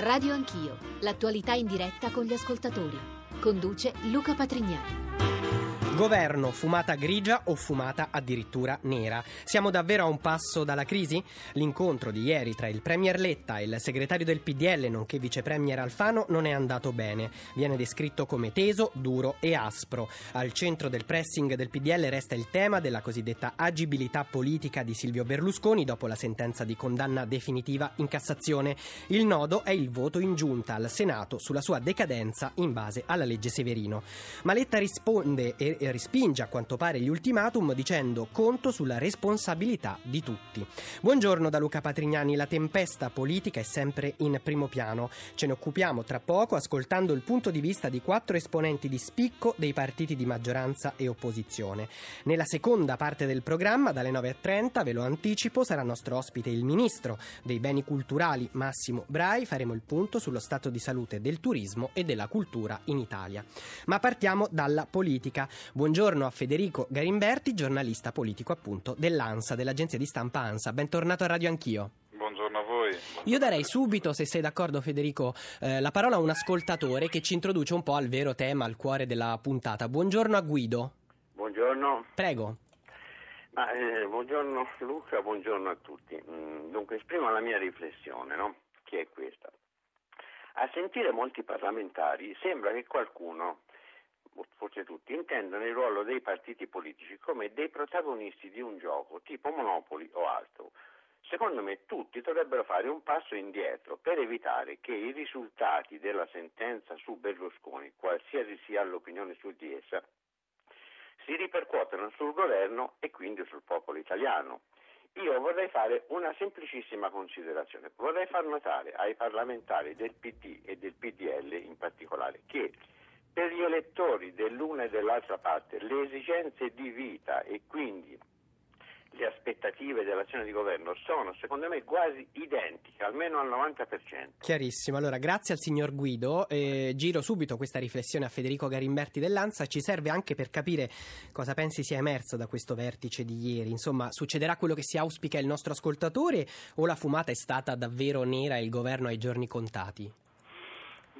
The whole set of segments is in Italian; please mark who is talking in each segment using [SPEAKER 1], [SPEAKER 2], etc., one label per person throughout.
[SPEAKER 1] Radio Anch'io, l'attualità in diretta con gli ascoltatori. Conduce Luca Patrignani.
[SPEAKER 2] Governo, fumata grigia o fumata addirittura nera. Siamo davvero a un passo dalla crisi? L'incontro di ieri tra il Premier Letta e il segretario del PDL, nonché vice Premier Alfano, non è andato bene. Viene descritto come teso, duro e aspro. Al centro del pressing del PDL resta il tema della cosiddetta agibilità politica di Silvio Berlusconi dopo la sentenza di condanna definitiva in Cassazione. Il nodo è il voto in giunta al Senato sulla sua decadenza in base alla legge Severino. Ma Letta risponde e respinge a quanto pare gli ultimatum dicendo conto sulla responsabilità di tutti. Buongiorno da Luca Patrignani, la tempesta politica è sempre in primo piano. Ce ne occupiamo tra poco ascoltando il punto di vista di quattro esponenti di spicco dei partiti di maggioranza e opposizione. Nella seconda parte del programma, dalle 9.30, ve lo anticipo, sarà nostro ospite il ministro dei beni culturali Massimo Brai. Faremo il punto sullo stato di salute del turismo e della cultura in Italia. Ma partiamo dalla politica. Buongiorno a Federico Garimberti, giornalista politico appunto dell'ANSA, dell'agenzia di stampa ANSA. Bentornato a Radio Anch'io.
[SPEAKER 3] Buongiorno a voi.
[SPEAKER 2] Io darei subito, se sei d'accordo Federico, eh, la parola a un ascoltatore che ci introduce un po' al vero tema, al cuore della puntata. Buongiorno a Guido.
[SPEAKER 4] Buongiorno.
[SPEAKER 2] Prego.
[SPEAKER 4] Ma, eh, buongiorno Luca, buongiorno a tutti. Mm, dunque esprimo la mia riflessione, no? che è questa. A sentire molti parlamentari sembra che qualcuno forse tutti, intendono il ruolo dei partiti politici come dei protagonisti di un gioco tipo Monopoli o altro. Secondo me tutti dovrebbero fare un passo indietro per evitare che i risultati della sentenza su Berlusconi, qualsiasi sia l'opinione su di essa, si ripercuotano sul governo e quindi sul popolo italiano. Io vorrei fare una semplicissima considerazione, vorrei far notare ai parlamentari del PD e del PDL in particolare che per gli elettori dell'una e dell'altra parte le esigenze di vita e quindi le aspettative dell'azione di governo sono secondo me quasi identiche, almeno al 90%.
[SPEAKER 2] Chiarissimo, allora grazie al signor Guido, eh, giro subito questa riflessione a Federico Garimberti dell'Ansa, ci serve anche per capire cosa pensi sia emerso da questo vertice di ieri, insomma succederà quello che si auspica il nostro ascoltatore o la fumata è stata davvero nera e il governo ha i giorni contati?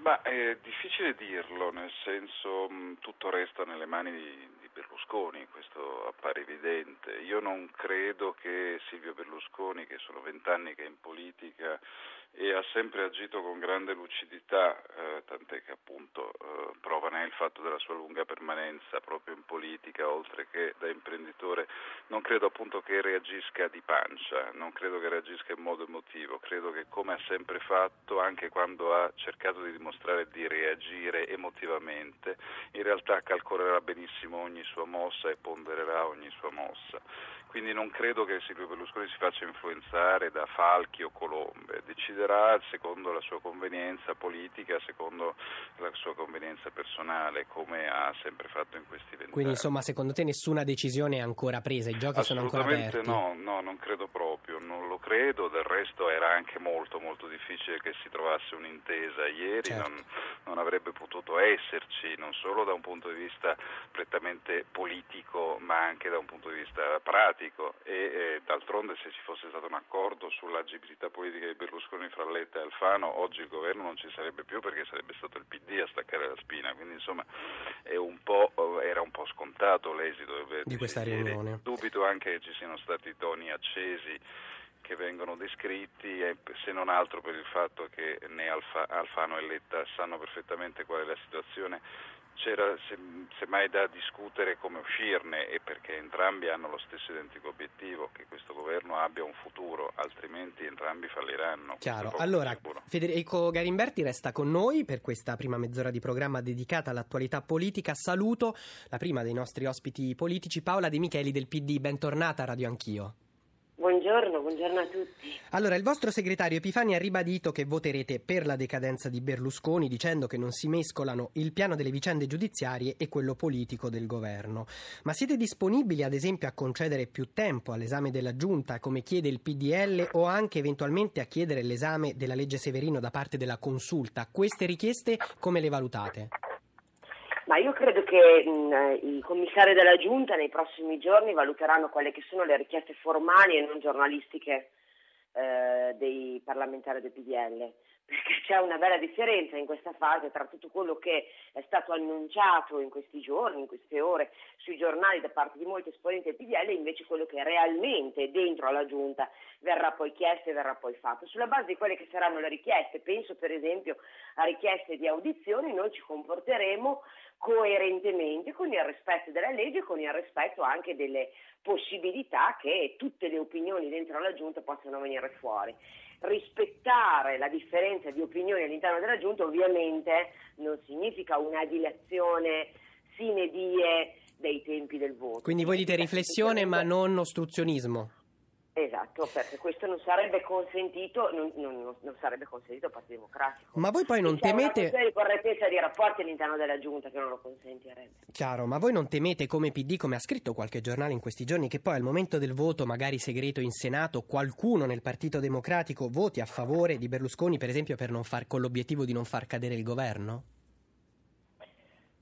[SPEAKER 3] Ma è difficile dirlo, nel senso mh, tutto resta nelle mani di, di, Berlusconi, questo appare evidente. Io non credo che Silvio Berlusconi, che sono vent'anni che è in politica e ha sempre agito con grande lucidità, eh, tant'è che appunto eh, prova ne il fatto della sua lunga permanenza proprio in politica, oltre che da imprenditore, non credo appunto che reagisca di pancia, non credo che reagisca in modo emotivo, credo che come ha sempre fatto, anche quando ha cercato di dimostrare di reagire emotivamente, in realtà calcolerà benissimo ogni sua mossa e pondererà ogni sua mossa. Quindi non credo che Silvio Berlusconi si faccia influenzare da falchi o colombe, deciderà secondo la sua convenienza politica, secondo la sua convenienza personale, come ha sempre fatto in questi vent'anni.
[SPEAKER 2] Quindi insomma secondo te nessuna decisione è ancora presa, i giochi sono ancora aperti?
[SPEAKER 3] no, no, non credo proprio, non lo credo, del resto era anche molto molto difficile che si trovasse un'intesa ieri, certo. non, non avrebbe potuto esserci, non solo da un punto di vista prettamente politico, ma anche da un punto di vista pratico e eh, d'altronde se ci fosse stato un accordo sull'agibilità politica di Berlusconi fra Letta e Alfano oggi il governo non ci sarebbe più perché sarebbe stato il PD a staccare la spina, quindi insomma un era un po' scontato l'esito
[SPEAKER 2] di questa riunione.
[SPEAKER 3] Dubito anche che ci siano stati toni accesi che vengono descritti, se non altro per il fatto che né Alfa, Alfano e Letta sanno perfettamente qual è la situazione c'era semmai da discutere come uscirne e perché entrambi hanno lo stesso identico obiettivo, che questo governo abbia un futuro, altrimenti entrambi falliranno.
[SPEAKER 2] Chiaro, allora. Federico Garimberti resta con noi per questa prima mezz'ora di programma dedicata all'attualità politica. Saluto la prima dei nostri ospiti politici, Paola De Micheli del PD, bentornata a Radio Anch'io.
[SPEAKER 5] Buongiorno, buongiorno a tutti.
[SPEAKER 2] Allora, il vostro segretario Epifani ha ribadito che voterete per la decadenza di Berlusconi dicendo che non si mescolano il piano delle vicende giudiziarie e quello politico del governo. Ma siete disponibili ad esempio a concedere più tempo all'esame della Giunta come chiede il PDL o anche eventualmente a chiedere l'esame della legge Severino da parte della Consulta? Queste richieste come le valutate?
[SPEAKER 5] Ma io credo che mh, i commissari della Giunta nei prossimi giorni valuteranno quelle che sono le richieste formali e non giornalistiche eh, dei parlamentari del PDL, perché c'è una bella differenza in questa fase tra tutto quello che è stato annunciato in questi giorni, in queste ore sui giornali da parte di molti esponenti del PDL e invece quello che realmente dentro alla Giunta verrà poi chiesto e verrà poi fatto. Sulla base di quelle che saranno le richieste, penso per esempio a richieste di audizioni, noi ci comporteremo coerentemente con il rispetto della legge e con il rispetto anche delle possibilità che tutte le opinioni dentro la Giunta possano venire fuori rispettare la differenza di opinioni all'interno della Giunta ovviamente non significa una dilazione sine die dei tempi del voto.
[SPEAKER 2] Quindi voi dite riflessione ma non ostruzionismo?
[SPEAKER 5] Esatto, perché questo non sarebbe consentito, non, non, non sarebbe consentito al Partito Democratico.
[SPEAKER 2] Ma voi poi non C'è temete...
[SPEAKER 5] C'è una di correttezza di rapporti all'interno della Giunta che non lo consentirebbe.
[SPEAKER 2] Chiaro, ma voi non temete come PD, come ha scritto qualche giornale in questi giorni, che poi al momento del voto, magari segreto in Senato, qualcuno nel Partito Democratico voti a favore di Berlusconi, per esempio, per non far, con l'obiettivo di non far cadere il governo?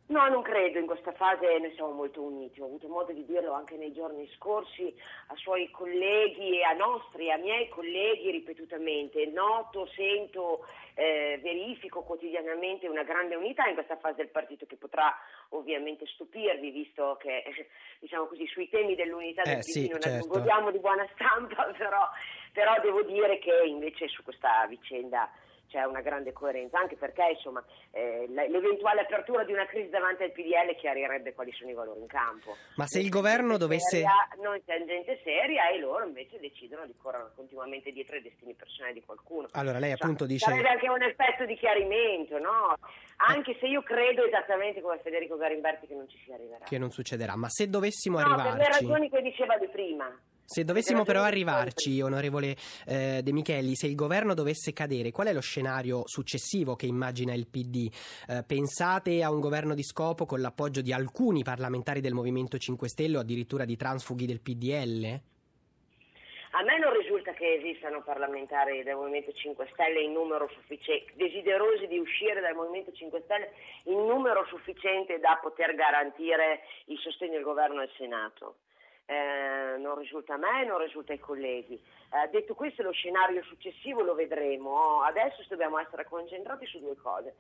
[SPEAKER 5] No, non credo, in questa fase noi siamo molto uniti, ho avuto modo di dirlo anche nei giorni scorsi a suoi colleghi e a nostri, a miei colleghi ripetutamente, noto, sento, eh, verifico quotidianamente una grande unità in questa fase del partito che potrà ovviamente stupirvi visto che diciamo così, sui temi dell'unità
[SPEAKER 2] eh,
[SPEAKER 5] del
[SPEAKER 2] sì,
[SPEAKER 5] PD non
[SPEAKER 2] certo.
[SPEAKER 5] godiamo di buona stampa, però, però devo dire che invece su questa vicenda c'è una grande coerenza, anche perché insomma, eh, l'eventuale apertura di una crisi davanti al PDL chiarirebbe quali sono i valori in campo.
[SPEAKER 2] Ma se il governo dovesse...
[SPEAKER 5] Seria, non c'è gente seria e loro invece decidono di correre continuamente dietro ai destini personali di qualcuno.
[SPEAKER 2] Allora lei appunto
[SPEAKER 5] cioè,
[SPEAKER 2] dice...
[SPEAKER 5] Sarebbe anche un effetto di chiarimento, no? Anche se io credo esattamente come Federico Garimberti che non ci si arriverà.
[SPEAKER 2] Che non succederà, ma se dovessimo
[SPEAKER 5] no,
[SPEAKER 2] arrivarci...
[SPEAKER 5] per le ragioni che diceva di prima.
[SPEAKER 2] Se dovessimo però arrivarci, onorevole eh, De Micheli, se il governo dovesse cadere, qual è lo scenario successivo che immagina il PD? Eh, pensate a un governo di scopo con l'appoggio di alcuni parlamentari del Movimento 5 Stelle o addirittura di transfughi del PDL?
[SPEAKER 5] A me non risulta che esistano parlamentari del Movimento 5 Stelle in numero sufficiente, desiderosi di uscire dal Movimento 5 Stelle in numero sufficiente da poter garantire il sostegno del governo al Senato eh, non risulta a me, non risulta ai colleghi. Eh, detto questo, lo scenario successivo lo vedremo. Adesso dobbiamo essere concentrati su due cose.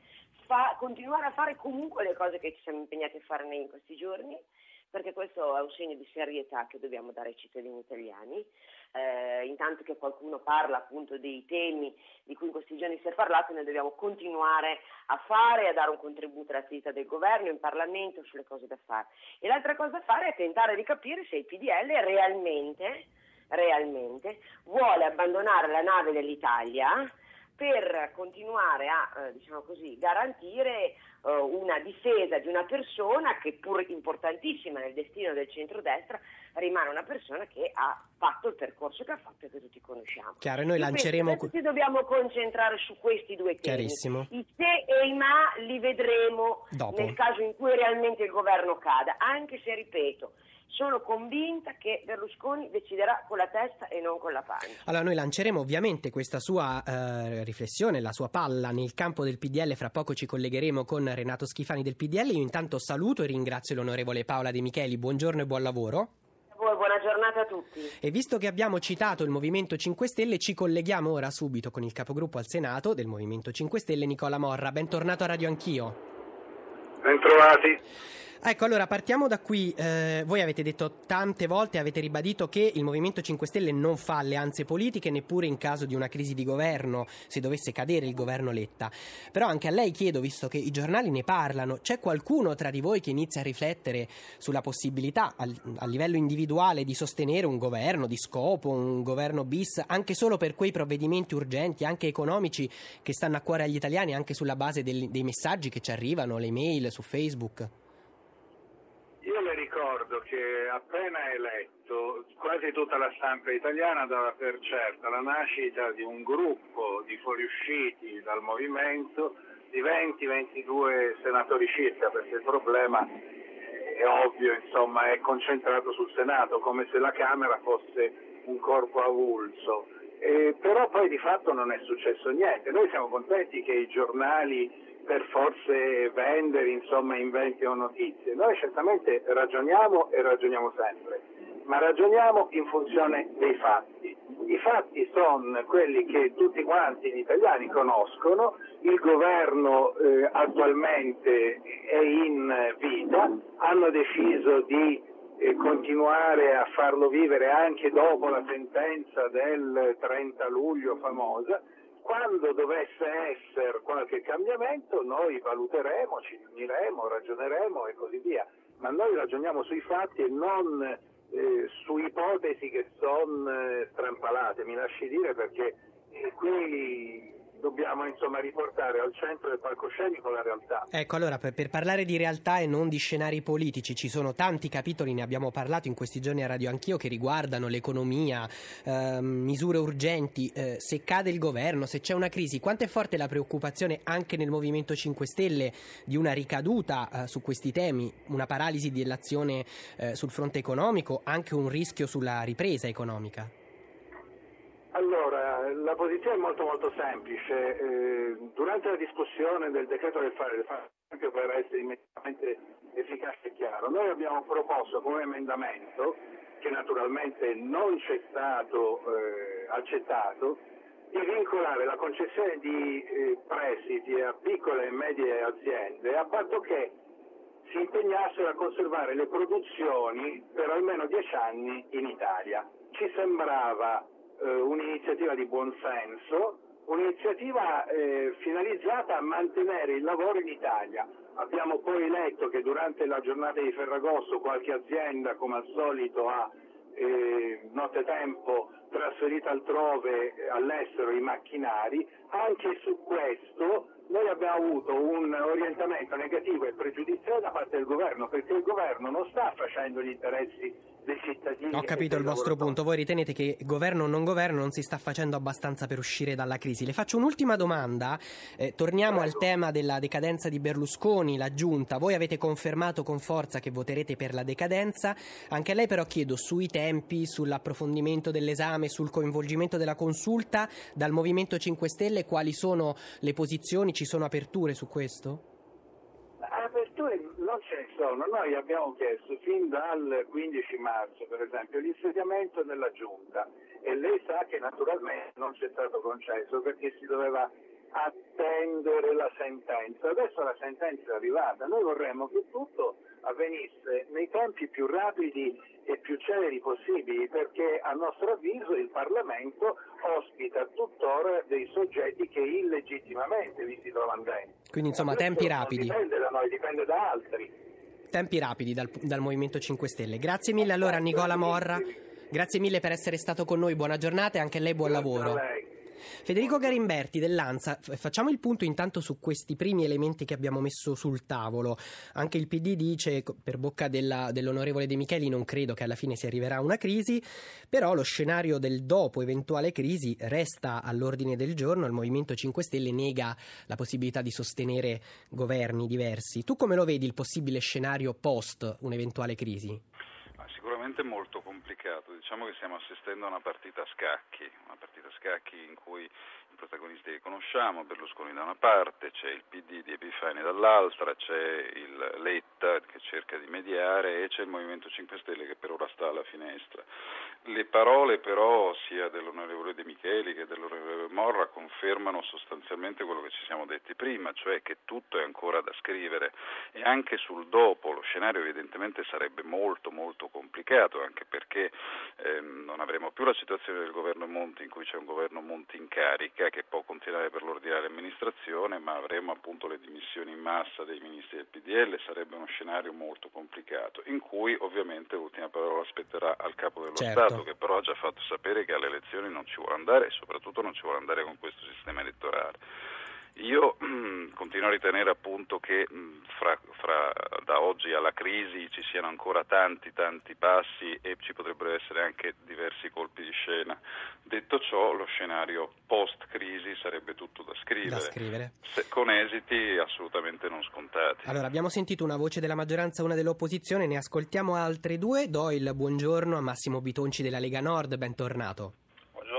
[SPEAKER 5] Fa, continuare a fare comunque le cose che ci siamo impegnati a fare in questi giorni perché questo è un segno di serietà che dobbiamo dare ai cittadini italiani. Eh, intanto che qualcuno parla appunto dei temi di cui in questi giorni si è parlato, noi dobbiamo continuare a fare a dare un contributo all'attività del governo, in Parlamento, sulle cose da fare. E l'altra cosa da fare è tentare di capire se il PDL realmente, realmente vuole abbandonare la nave dell'Italia per continuare a eh, diciamo così, garantire eh, una difesa di una persona che pur importantissima nel destino del centrodestra rimane una persona che ha fatto il percorso che ha fatto e che tutti conosciamo.
[SPEAKER 2] Chiaro, e noi lanceremo...
[SPEAKER 5] Ci dobbiamo concentrare su questi due temi.
[SPEAKER 2] Chiarissimo.
[SPEAKER 5] I se e i ma li vedremo
[SPEAKER 2] Dopo.
[SPEAKER 5] nel caso in cui realmente il governo cada, anche se, ripeto, sono convinta che Berlusconi deciderà con la testa e non con la pancia.
[SPEAKER 2] Allora noi lanceremo ovviamente questa sua eh, riflessione, la sua palla nel campo del PDL, fra poco ci collegheremo con Renato Schifani del PDL, io intanto saluto e ringrazio l'onorevole Paola De Micheli, buongiorno e buon lavoro.
[SPEAKER 5] Buona giornata a tutti.
[SPEAKER 2] E visto che abbiamo citato il Movimento 5 Stelle, ci colleghiamo ora subito con il capogruppo al Senato del Movimento 5 Stelle, Nicola Morra. Bentornato a Radio Anch'io.
[SPEAKER 3] Bentrovati.
[SPEAKER 2] Ecco, allora partiamo da qui. Eh, voi avete detto tante volte, avete ribadito che il Movimento 5 Stelle non fa alleanze politiche neppure in caso di una crisi di governo, se dovesse cadere il governo Letta. Però anche a lei chiedo, visto che i giornali ne parlano, c'è qualcuno tra di voi che inizia a riflettere sulla possibilità a, a livello individuale di sostenere un governo di scopo, un governo bis, anche solo per quei provvedimenti urgenti, anche economici, che stanno a cuore agli italiani, anche sulla base del, dei messaggi che ci arrivano, le mail su Facebook?
[SPEAKER 6] Che appena eletto quasi tutta la stampa italiana dava per certa la nascita di un gruppo di fuoriusciti dal movimento di 20-22 senatori circa, perché il problema è ovvio, insomma, è concentrato sul Senato, come se la Camera fosse un corpo avulso. Eh, però poi di fatto non è successo niente. Noi siamo contenti che i giornali per forse vendere, insomma, inventino notizie. Noi certamente ragioniamo e ragioniamo sempre, ma ragioniamo in funzione dei fatti. I I fatti sono quelli che tutti quanti gli italiani conoscono, il governo eh, attualmente è in vita, hanno deciso di eh, continuare a farlo vivere anche dopo la sentenza del 30 luglio famosa. Quando dovesse essere qualche cambiamento noi valuteremo, ci riuniremo, ragioneremo e così via, ma noi ragioniamo sui fatti e non eh, su ipotesi che sono eh, strampalate, mi lasci dire perché eh, qui dobbiamo insomma riportare al centro del palcoscenico la realtà.
[SPEAKER 2] Ecco, allora per, per, parlare di realtà e non di scenari politici, ci sono tanti capitoli, ne abbiamo parlato in questi giorni a Radio Anch'io, che riguardano l'economia, eh, misure urgenti, eh, se cade il governo, se c'è una crisi, quanto è forte la preoccupazione anche nel Movimento 5 Stelle di una ricaduta eh, su questi temi, una paralisi dell'azione eh, sul fronte economico, anche un rischio sulla ripresa economica?
[SPEAKER 6] La posizione è molto molto semplice. Eh, durante la discussione del decreto del fare, anche per essere immediatamente efficace e chiaro, noi abbiamo proposto come emendamento, che naturalmente non c'è stato eh, accettato, di vincolare la concessione di eh, prestiti a piccole e medie aziende a patto che si impegnassero a conservare le produzioni per almeno dieci anni in Italia. Ci sembrava eh, un'iniziativa di buonsenso, un'iniziativa eh, finalizzata a mantenere il lavoro in Italia. Abbiamo poi letto che durante la giornata di Ferragosto qualche azienda, come al solito, ha eh, nottetempo trasferito altrove eh, all'estero i macchinari. Anche su questo noi abbiamo avuto un orientamento negativo e pregiudiziale da parte del governo, perché il governo non sta facendo gli interessi dei cittadini.
[SPEAKER 2] Ho capito il vostro punto. Voi ritenete che governo o non governo non si sta facendo abbastanza per uscire dalla crisi. Le faccio un'ultima domanda. Eh, torniamo Prego. al tema della decadenza di Berlusconi, la giunta. Voi avete confermato con forza che voterete per la decadenza. Anche a lei però chiedo sui tempi, sull'approfondimento dell'esame, sul coinvolgimento della consulta dal Movimento 5 Stelle, quali sono le posizioni? Ci sono aperture su questo?
[SPEAKER 6] non ce ne sono. Noi abbiamo chiesto fin dal 15 marzo, per esempio, l'insediamento della Giunta e lei sa che naturalmente non ci è stato concesso perché si doveva attendere la sentenza. Adesso la sentenza è arrivata, noi vorremmo che tutto avvenisse nei tempi più rapidi e più celeri possibili perché a nostro avviso il Parlamento ospita tuttora dei soggetti che illegittimamente vi si trovano dentro.
[SPEAKER 2] Quindi insomma tempi rapidi.
[SPEAKER 6] Dipende da noi, dipende da altri.
[SPEAKER 2] Tempi rapidi dal, dal Movimento 5 Stelle. Grazie mille allora Nicola Morra. Grazie mille per essere stato con noi, buona giornata e anche a lei buon
[SPEAKER 6] Grazie
[SPEAKER 2] lavoro. Federico Garimberti dell'Ansa, facciamo il punto intanto su questi primi elementi che abbiamo messo sul tavolo. Anche il PD dice, per bocca della, dell'onorevole De Micheli, non credo che alla fine si arriverà a una crisi, però lo scenario del dopo eventuale crisi resta all'ordine del giorno. Il Movimento 5 Stelle nega la possibilità di sostenere governi diversi. Tu come lo vedi il possibile scenario post un'eventuale crisi?
[SPEAKER 3] sicuramente molto complicato. Diciamo che stiamo assistendo a una partita a scacchi, una partita a scacchi in cui i protagonisti li conosciamo, Berlusconi da una parte, c'è il PD di Epifani dall'altra, c'è il Letta che cerca di mediare e c'è il Movimento 5 Stelle che per ora sta alla finestra. Le parole però sia dell'onorevole De Micheli che dell'onorevole Morra confermano sostanzialmente quello che ci siamo detti prima, cioè che tutto è ancora da scrivere e anche sul dopo lo scenario evidentemente sarebbe molto molto complicato anche perché ehm, non avremo più la situazione del governo Monti in cui c'è un governo Monti in carica che può continuare per l'ordinaria amministrazione ma avremo appunto le dimissioni in massa dei ministri del PDL, sarebbe uno scenario molto complicato in cui ovviamente l'ultima parola spetterà al capo dello certo. Stato che però ha già fatto sapere che alle elezioni non ci vuole andare e soprattutto non ci vuole andare con questo sistema elettorale. Io continuo a ritenere appunto che fra, fra, da oggi alla crisi ci siano ancora tanti tanti passi e ci potrebbero essere anche diversi colpi di scena. Detto ciò, lo scenario post-crisi sarebbe tutto da scrivere,
[SPEAKER 2] da scrivere.
[SPEAKER 3] Se, con esiti assolutamente non scontati.
[SPEAKER 2] Allora, abbiamo sentito una voce della maggioranza una dell'opposizione, ne ascoltiamo altre due. Do il buongiorno a Massimo Bitonci della Lega Nord, bentornato.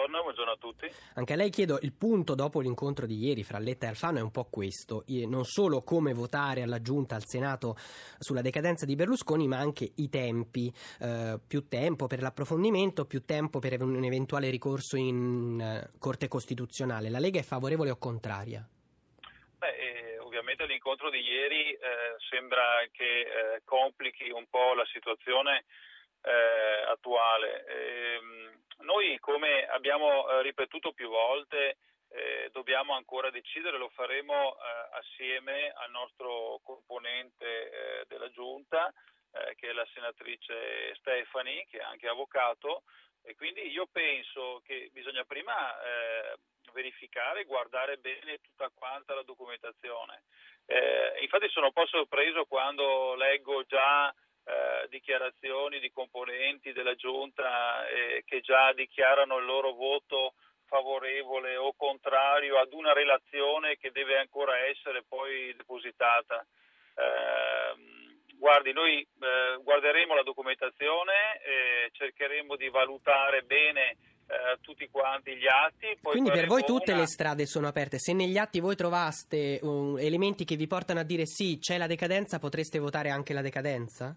[SPEAKER 7] Buongiorno, buongiorno, a tutti.
[SPEAKER 2] Anche a lei chiedo il punto dopo l'incontro di ieri fra Letta e Alfano è un po' questo, non solo come votare alla Giunta, al Senato sulla decadenza di Berlusconi, ma anche i tempi, eh, più tempo per l'approfondimento, più tempo per un eventuale ricorso in uh, Corte Costituzionale. La Lega è favorevole o contraria?
[SPEAKER 7] Beh, eh, ovviamente l'incontro di ieri eh, sembra che eh, complichi un po' la situazione eh, attuale. Ehm, noi, come abbiamo eh, ripetuto più volte, eh, dobbiamo ancora decidere, lo faremo eh, assieme al nostro componente eh, della Giunta, eh, che è la senatrice Stefani, che è anche avvocato, e quindi io penso che bisogna prima verificare, guardare bene tutta quanta la documentazione. infatti sono un po' sorpreso quando leggo già eh, dichiarazioni di componenti della giunta eh, che già dichiarano il loro voto favorevole o contrario ad una relazione che deve ancora essere poi depositata. Eh, guardi, noi eh, guarderemo la documentazione, e cercheremo di valutare bene eh, tutti quanti gli atti.
[SPEAKER 2] Quindi per voi tutte una... le strade sono aperte. Se negli atti voi trovaste um, elementi che vi portano a dire sì, c'è la decadenza, potreste votare anche la decadenza?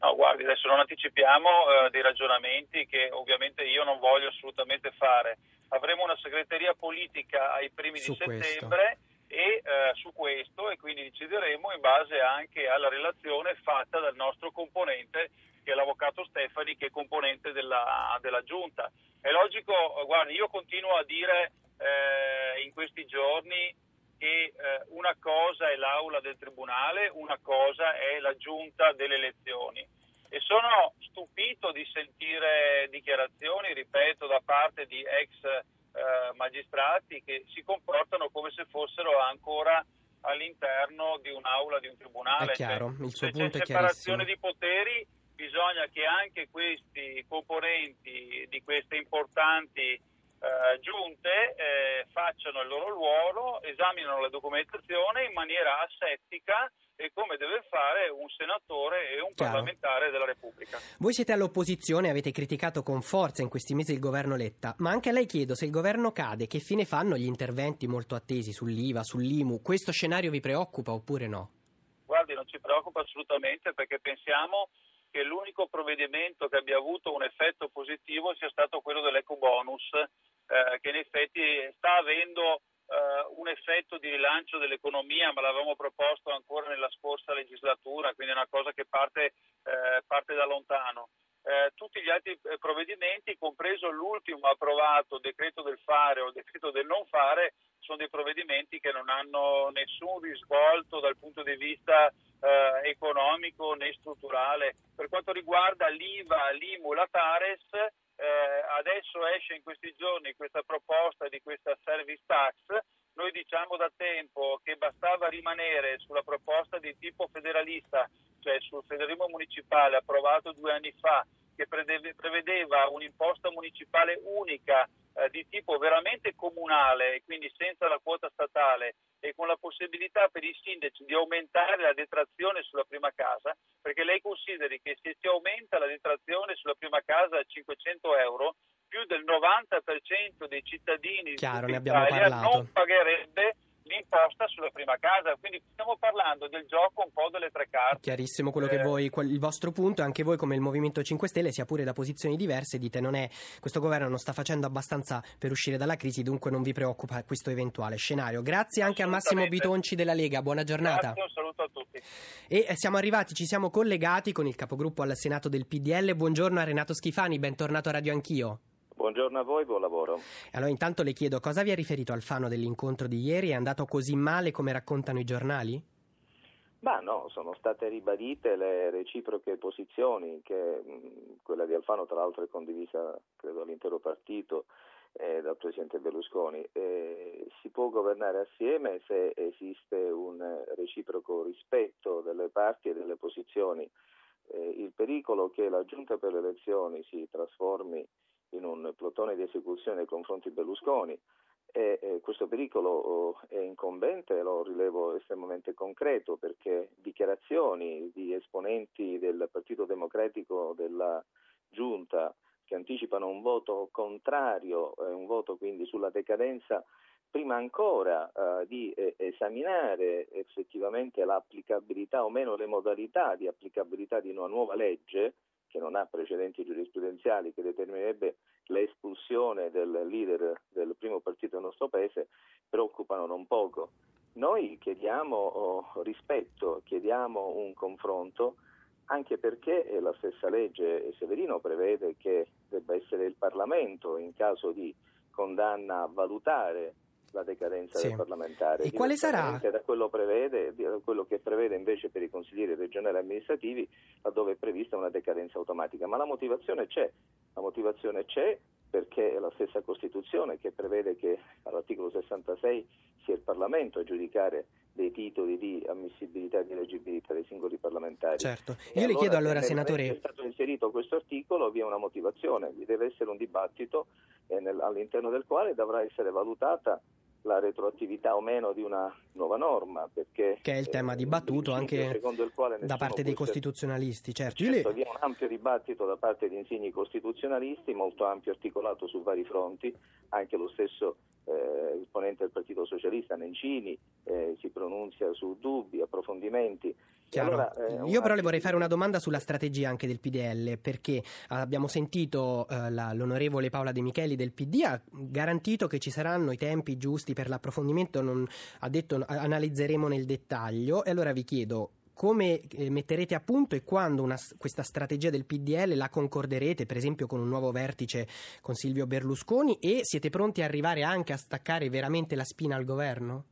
[SPEAKER 7] No, guardi, adesso non anticipiamo eh, dei ragionamenti che ovviamente io non voglio assolutamente fare. Avremo una segreteria politica ai primi
[SPEAKER 2] su
[SPEAKER 7] di settembre e eh, su questo e quindi decideremo in base anche alla relazione fatta dal nostro componente che è l'avvocato Stefani che è componente della, della giunta. È logico, guardi, io continuo a dire eh, in questi giorni che eh, una cosa è l'aula del tribunale, una cosa è la giunta delle elezioni. E sono stupito di sentire dichiarazioni, ripeto, da parte di ex eh, magistrati che si comportano come se fossero ancora all'interno di un'aula di un tribunale.
[SPEAKER 2] È chiaro,
[SPEAKER 7] cioè,
[SPEAKER 2] il suo
[SPEAKER 7] se
[SPEAKER 2] punto
[SPEAKER 7] c'è separazione di poteri bisogna che anche questi componenti di queste importanti eh, giunte eh, facciano il loro ruolo, esaminano la documentazione in maniera asettica e come deve fare un senatore e un
[SPEAKER 2] Chiaro.
[SPEAKER 7] parlamentare della Repubblica.
[SPEAKER 2] Voi siete all'opposizione, avete criticato con forza in questi mesi il governo Letta, ma anche a lei chiedo se il governo cade, che fine fanno gli interventi molto attesi sull'IVA, sull'IMU? Questo scenario vi preoccupa oppure no?
[SPEAKER 7] Guardi, non ci preoccupa assolutamente perché pensiamo che l'unico provvedimento che abbia avuto un effetto positivo sia stato quello dell'eco bonus, eh, che in effetti sta avendo eh, un effetto di rilancio dell'economia, ma l'avevamo proposto ancora nella scorsa legislatura, quindi è una cosa che parte, eh, parte da lontano. Eh, tutti gli altri eh, provvedimenti, compreso l'ultimo approvato decreto del fare o decreto del non fare, sono dei provvedimenti che non hanno nessun risvolto dal punto di vista eh, economico né strutturale. Per quanto riguarda l'IVA, l'IMU, la TARES, eh, adesso esce in questi giorni questa proposta di questa service tax, noi diciamo da tempo che bastava rimanere sulla proposta di tipo federalista, cioè sul federalismo municipale approvato due anni fa, che prevedeva un'imposta municipale unica eh, di tipo veramente comunale, quindi senza la quota statale e con la possibilità per i sindaci di aumentare la detrazione sulla prima casa, perché lei consideri che se si aumenta la detrazione sulla prima casa a 500 euro, più del 90% dei cittadini
[SPEAKER 2] Chiaro,
[SPEAKER 7] di
[SPEAKER 2] Italia
[SPEAKER 7] non pagherebbe l'imposta sulla prima casa, quindi stiamo parlando del gioco un po' delle tre carte.
[SPEAKER 2] Chiarissimo quello eh. che voi, il vostro punto, anche voi come il Movimento 5 Stelle, sia pure da posizioni diverse, dite non è, questo governo non sta facendo abbastanza per uscire dalla crisi, dunque non vi preoccupa questo eventuale scenario. Grazie anche a Massimo Bitonci della Lega, buona giornata.
[SPEAKER 7] Grazie, un saluto a tutti.
[SPEAKER 2] E eh, siamo arrivati, ci siamo collegati con il capogruppo al Senato del PDL, buongiorno a Renato Schifani, bentornato a Radio Anch'io.
[SPEAKER 8] Buongiorno a voi, buon lavoro.
[SPEAKER 2] Allora, intanto le chiedo cosa vi ha riferito Alfano dell'incontro di ieri? È andato così male come raccontano i giornali?
[SPEAKER 8] Ma no, sono state ribadite le reciproche posizioni, che quella di Alfano tra l'altro è condivisa credo all'intero partito eh, dal Presidente Berlusconi. Eh, si può governare assieme se esiste un reciproco rispetto delle parti e delle posizioni. Eh, il pericolo che la Giunta per le elezioni si trasformi in un plotone di esecuzione nei confronti di Berlusconi e, e questo pericolo oh, è incombente, lo rilevo estremamente concreto perché dichiarazioni di esponenti del Partito Democratico della Giunta che anticipano un voto contrario, eh, un voto quindi sulla decadenza, prima ancora eh, di eh, esaminare effettivamente l'applicabilità o meno le modalità di applicabilità di una nuova legge che non ha precedenti giurisprudenziali, che determinerebbe l'espulsione del leader del primo partito del nostro paese, preoccupano non poco. Noi chiediamo oh, rispetto, chiediamo un confronto, anche perché la stessa legge Severino prevede che debba essere il Parlamento, in caso di condanna, a valutare la decadenza sì. del parlamentare.
[SPEAKER 2] E quale sarà?
[SPEAKER 8] Da quello, prevede, da quello che prevede invece per i consiglieri regionali amministrativi, laddove è prevista una decadenza automatica. Ma la motivazione c'è, la motivazione c'è perché è la stessa Costituzione che prevede che all'articolo 66 sia il Parlamento a giudicare dei titoli di ammissibilità e di eleggibilità dei singoli parlamentari.
[SPEAKER 2] Certo, io e le chiedo allora, senatore...
[SPEAKER 8] è stato inserito questo articolo, vi è una motivazione, vi deve essere un dibattito eh, nel, all'interno del quale dovrà essere valutata la retroattività o meno di una nuova norma, perché
[SPEAKER 2] che è il tema eh, dibattuto anche da parte dei costituzionalisti. Certo,
[SPEAKER 8] certo vi è un ampio dibattito da parte di insigni costituzionalisti, molto ampio articolato su vari fronti, anche lo stesso eh, esponente del Partito Socialista Nencini eh, si pronunzia su dubbi, approfondimenti.
[SPEAKER 2] Allora, eh, Io però le vorrei fare una domanda sulla strategia anche del PDL, perché abbiamo sentito eh, la, l'onorevole Paola De Micheli del PD ha garantito che ci saranno i tempi giusti per l'approfondimento, non, ha detto analizzeremo nel dettaglio. E allora vi chiedo come eh, metterete a punto e quando una, questa strategia del PDL la concorderete, per esempio con un nuovo vertice con Silvio Berlusconi? E siete pronti a arrivare anche a staccare veramente la spina al governo?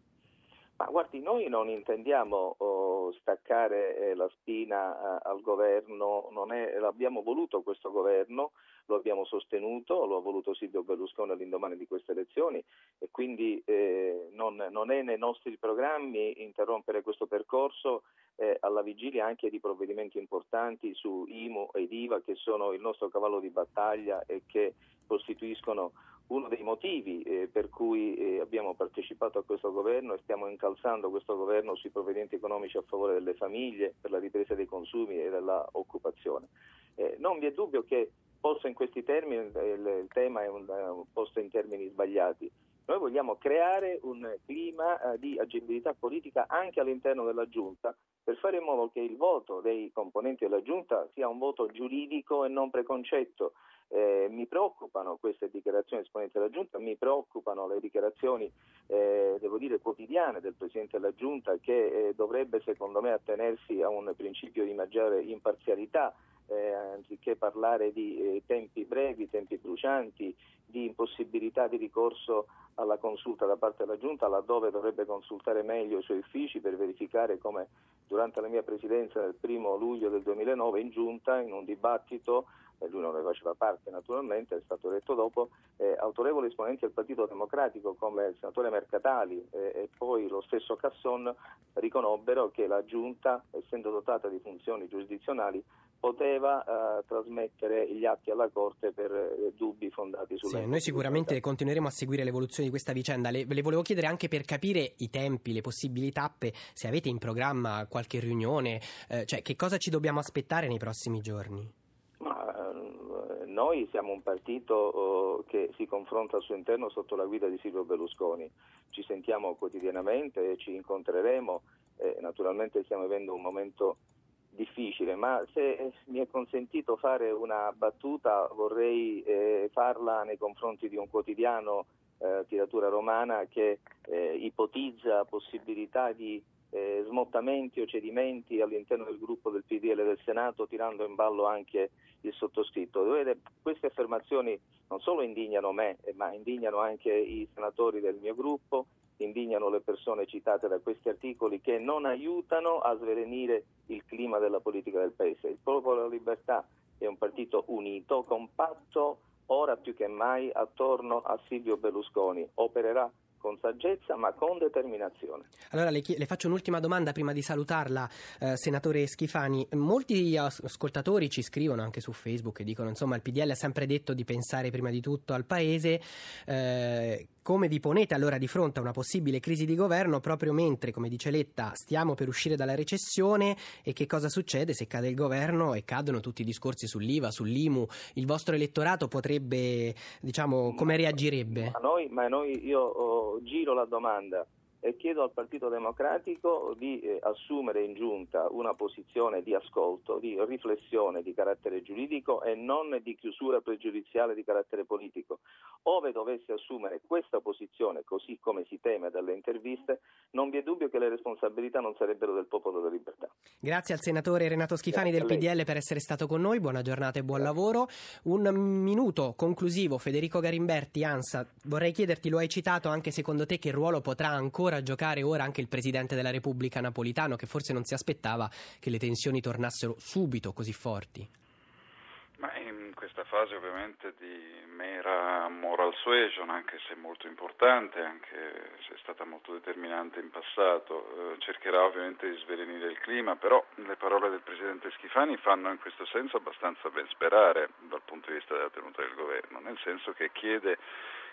[SPEAKER 8] Ma guardi, noi non intendiamo oh, staccare eh, la spina eh, al governo, è, l'abbiamo voluto questo governo, lo abbiamo sostenuto, lo ha voluto Silvio Berlusconi all'indomani di queste elezioni e quindi eh, non, non, è nei nostri programmi interrompere questo percorso eh, alla vigilia anche di provvedimenti importanti su IMU ed IVA che sono il nostro cavallo di battaglia e che costituiscono uno dei motivi eh, per cui eh, abbiamo partecipato a questo governo e stiamo incalzando questo governo sui provvedimenti economici a favore delle famiglie, per la ripresa dei consumi e dell'occupazione. Eh, non vi è dubbio che posto in questi termini il, il tema è un, un posto in termini sbagliati. Noi vogliamo creare un clima eh, di agibilità politica anche all'interno della Giunta per fare in modo che il voto dei componenti della Giunta sia un voto giuridico e non preconcetto. Eh, mi preoccupano queste dichiarazioni esponenti della Giunta, mi preoccupano le dichiarazioni, eh, devo dire, quotidiane del Presidente della Giunta che eh, dovrebbe secondo me attenersi a un principio di maggiore imparzialità. Eh, anziché parlare di eh, tempi brevi, tempi brucianti, di impossibilità di ricorso alla consulta da parte della Giunta, laddove dovrebbe consultare meglio i suoi uffici per verificare come durante la mia presidenza del primo luglio del 2009 in Giunta, in un dibattito e lui non ne faceva parte naturalmente, è stato detto dopo, eh, autorevoli esponenti del Partito Democratico come il senatore Mercatali eh, e poi lo stesso Casson riconobbero che la Giunta, essendo dotata di funzioni giurisdizionali, poteva eh, trasmettere gli atti alla Corte per eh, dubbi fondati sulla...
[SPEAKER 2] Sì, noi sicuramente continueremo a seguire l'evoluzione di questa vicenda. Le, le, volevo chiedere anche per capire i tempi, le possibili tappe, se avete in programma qualche riunione, eh, cioè che cosa ci dobbiamo aspettare nei prossimi giorni?
[SPEAKER 8] Noi siamo un partito uh, che si confronta al suo interno sotto la guida di Silvio Berlusconi, ci sentiamo quotidianamente, ci incontreremo, eh, naturalmente stiamo vivendo un momento difficile, ma se mi è consentito fare una battuta vorrei eh, farla nei confronti di un quotidiano eh, tiratura romana che eh, ipotizza possibilità di eh, smottamenti o cedimenti all'interno del gruppo del PDL del Senato, tirando in ballo anche il sottoscritto. Vedete, queste affermazioni non solo indignano me, eh, ma indignano anche i senatori del mio gruppo, indignano le persone citate da questi articoli che non aiutano a svelenire il clima della politica del Paese. Il Popolo della Libertà è un partito unito, compatto, ora più che mai attorno a Silvio Berlusconi. Opererà con saggezza ma con determinazione.
[SPEAKER 2] Allora le, le faccio un'ultima domanda prima di salutarla, eh, senatore Schifani. Molti ascoltatori ci scrivono anche su Facebook e dicono insomma il PDL ha sempre detto di pensare prima di tutto al Paese. Eh, come vi ponete allora di fronte a una possibile crisi di governo proprio mentre, come dice Letta, stiamo per uscire dalla recessione e che cosa succede se cade il governo e cadono tutti i discorsi sull'IVA, sull'IMU? Il vostro elettorato potrebbe, diciamo, come reagirebbe?
[SPEAKER 8] Ma noi, ma noi io oh, giro la domanda e chiedo al Partito Democratico di eh, assumere in giunta una posizione di ascolto, di riflessione di carattere giuridico e non di chiusura pregiudiziale di carattere politico. Ove dovesse assumere questa posizione, così come si teme dalle interviste, non vi è dubbio che le responsabilità non sarebbero del popolo della libertà.
[SPEAKER 2] Grazie al senatore Renato Schifani del PDL per essere stato con noi, buona giornata e buon Grazie. lavoro. Un minuto conclusivo, Federico Garimberti, ANSA, vorrei chiederti, lo hai citato anche secondo te che ruolo potrà ancora ancora a giocare ora anche il Presidente della Repubblica napolitano che forse non si aspettava che le tensioni tornassero subito così forti?
[SPEAKER 3] Ma in questa fase ovviamente di mera moral suasion, anche se molto importante, anche se è stata molto determinante in passato, eh, cercherà ovviamente di svelenire il clima, però le parole del Presidente Schifani fanno in questo senso abbastanza ben sperare dal punto di vista della tenuta del governo, nel senso che chiede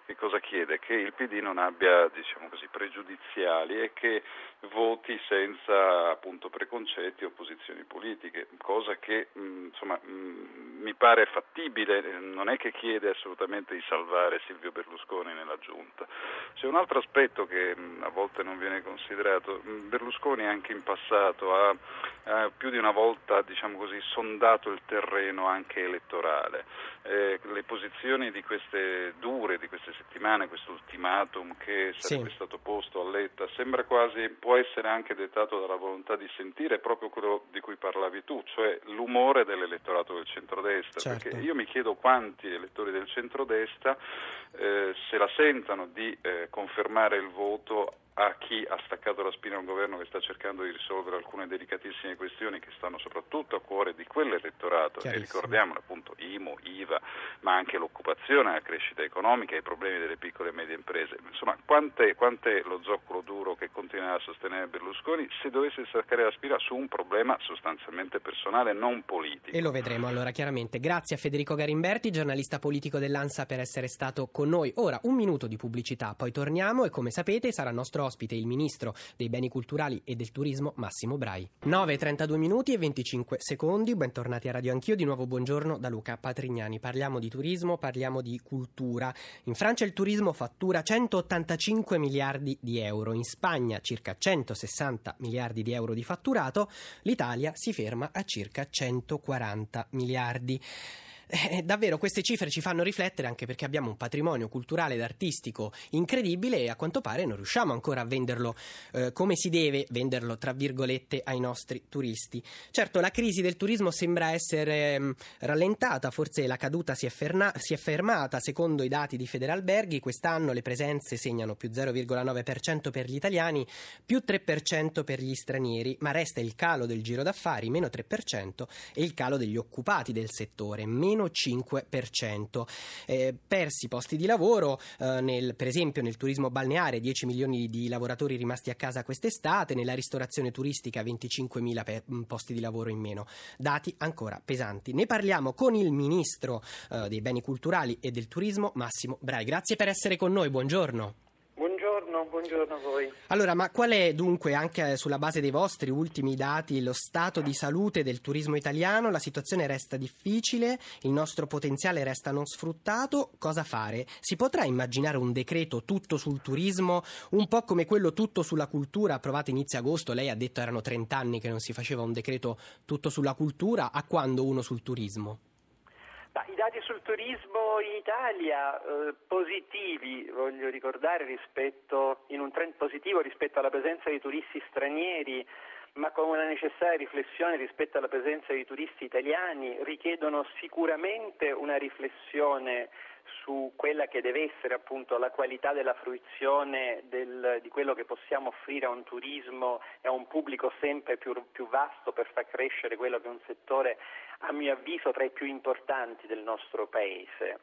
[SPEAKER 3] che cosa chiede? Che il PD non abbia diciamo così, pregiudiziali e che voti senza appunto, preconcetti o posizioni politiche, cosa che mh, insomma, mh, mi pare fattibile, non è che chiede assolutamente di salvare Silvio Berlusconi nella giunta. C'è un altro aspetto che mh, a volte non viene considerato, Berlusconi anche in passato ha, ha più di una volta diciamo così, sondato il terreno anche elettorale, eh, le posizioni di queste dure, di queste settimane, questo ultimatum che sarebbe sì. stato posto a Letta, sembra quasi, può essere anche dettato dalla volontà di sentire proprio quello di cui parlavi tu, cioè l'umore dell'elettorato del centrodestra, certo. perché io mi chiedo quanti elettori del centrodestra eh, se la sentano di eh, confermare il voto a chi ha staccato la spina a un governo che sta cercando di risolvere alcune delicatissime questioni che stanno soprattutto a cuore di quell'elettorato e ricordiamo appunto IMO, IVA, ma anche l'occupazione, la crescita economica, i problemi delle piccole e medie imprese. Insomma, quante, quante lo zoccolo duro che continuerà a sostenere Berlusconi se dovesse staccare la spina su un problema sostanzialmente personale, non politico.
[SPEAKER 2] E lo vedremo allora chiaramente. Grazie a Federico Garimberti, giornalista politico dell'ANSA per essere stato con noi. Ora un minuto di pubblicità, poi torniamo e come sapete sarà nostro ospite il ministro dei beni culturali e del turismo Massimo Brai. 9.32 minuti e 25 secondi, bentornati a Radio Anch'io, di nuovo buongiorno da Luca Patrignani. Parliamo di turismo, parliamo di cultura. In Francia il turismo fattura 185 miliardi di euro, in Spagna circa 160 miliardi di euro di fatturato, l'Italia si ferma a circa 140 miliardi. Eh, davvero queste cifre ci fanno riflettere anche perché abbiamo un patrimonio culturale ed artistico incredibile e a quanto pare non riusciamo ancora a venderlo eh, come si deve, venderlo tra virgolette ai nostri turisti. Certo, la crisi del turismo sembra essere mh, mm, rallentata, forse la caduta si è, ferna- si è fermata, secondo i dati di Federalberghi quest'anno le presenze segnano più 0,9% per gli italiani, più 3% per gli stranieri, ma resta il calo del giro d'affari, meno 3%, e il calo degli occupati del settore, meno meno 5%. Eh, persi posti di lavoro, eh, nel, per esempio nel turismo balneare 10 milioni di lavoratori rimasti a casa quest'estate, nella ristorazione turistica 25 mila mm, posti di lavoro in meno. Dati ancora pesanti. Ne parliamo con il ministro eh, dei beni culturali e del turismo Massimo Brai. Grazie per essere con noi, buongiorno.
[SPEAKER 9] Buongiorno, buongiorno, a voi.
[SPEAKER 2] Allora, ma qual è dunque, anche sulla base dei vostri ultimi dati, lo stato di salute del turismo italiano? La situazione resta difficile, il nostro potenziale resta non sfruttato. Cosa fare? Si potrà immaginare un decreto tutto sul turismo, un po' come quello tutto sulla cultura approvato inizio agosto? Lei ha detto erano 30 anni che non si faceva un decreto tutto sulla cultura, a quando uno sul turismo?
[SPEAKER 9] Turismo in Italia eh, positivi, voglio ricordare, rispetto, in un trend positivo rispetto alla presenza di turisti stranieri, ma con una necessaria riflessione rispetto alla presenza di turisti italiani, richiedono sicuramente una riflessione su quella che deve essere appunto la qualità della fruizione del, di quello che possiamo offrire a un turismo e a un pubblico sempre più, più vasto per far crescere quello che è un settore a mio avviso tra i più importanti del nostro Paese.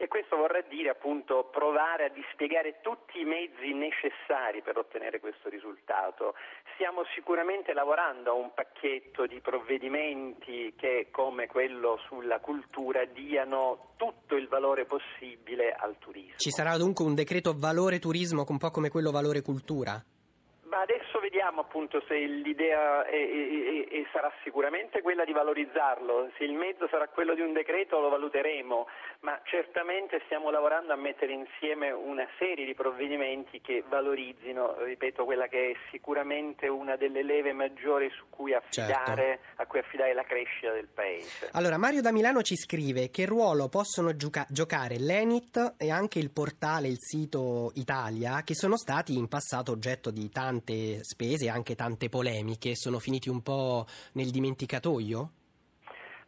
[SPEAKER 9] E questo vorrà dire appunto provare a dispiegare tutti i mezzi necessari per ottenere questo risultato. Stiamo sicuramente lavorando a un pacchetto di provvedimenti che come quello sulla cultura diano tutto il valore possibile al turismo.
[SPEAKER 2] Ci sarà dunque un decreto valore turismo un po' come quello valore cultura?
[SPEAKER 9] Ma adesso vediamo appunto se l'idea è, è, è, sarà sicuramente quella di valorizzarlo, se il mezzo sarà quello di un decreto lo valuteremo, ma certamente stiamo lavorando a mettere insieme una serie di provvedimenti che valorizzino, ripeto, quella che è sicuramente una delle leve maggiori su cui affidare, certo. a cui affidare la crescita del paese.
[SPEAKER 2] Allora Mario da Milano ci scrive che ruolo possono gioca- giocare l'Enit e anche il portale, il sito Italia, che sono stati in passato oggetto di tanti tante spese e anche tante polemiche, sono finiti un po' nel dimenticatoio?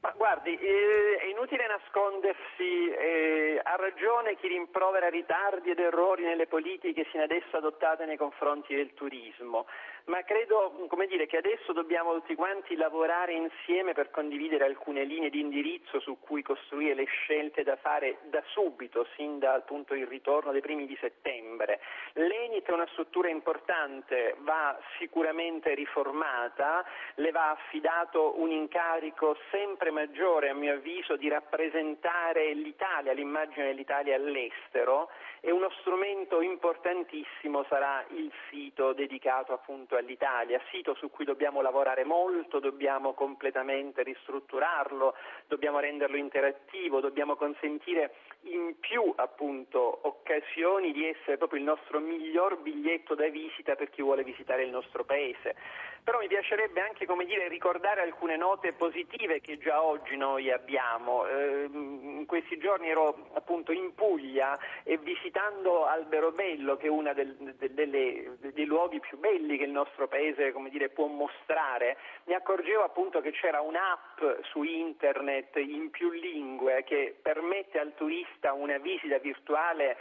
[SPEAKER 9] Ma guardi, eh, inutile nascondersi, eh, ha ragione chi rimprovera ritardi ed errori nelle politiche sino adesso adottate nei confronti del turismo ma credo dire, che adesso dobbiamo tutti quanti lavorare insieme per condividere alcune linee di indirizzo su cui costruire le scelte da fare da subito, sin dal punto il ritorno dei primi di settembre. L'Enit è una struttura importante, va sicuramente riformata, le va affidato un incarico sempre maggiore a mio avviso di rappresentare l'Italia, l'immagine dell'Italia all'estero e uno strumento importantissimo sarà il sito dedicato appunto all'Italia, sito su cui dobbiamo lavorare molto, dobbiamo completamente ristrutturarlo, dobbiamo renderlo interattivo, dobbiamo consentire in più appunto occasioni di essere proprio il nostro miglior biglietto da visita per chi vuole visitare il nostro paese. Però mi piacerebbe anche dire, ricordare alcune note positive che già oggi noi abbiamo. Eh, in questi giorni ero appunto in Puglia e visitando Alberobello, che è uno dei luoghi più belli che il nostro paese dire, può mostrare, mi accorgevo appunto che c'era un'app su internet in più lingue che permette al turista una visita virtuale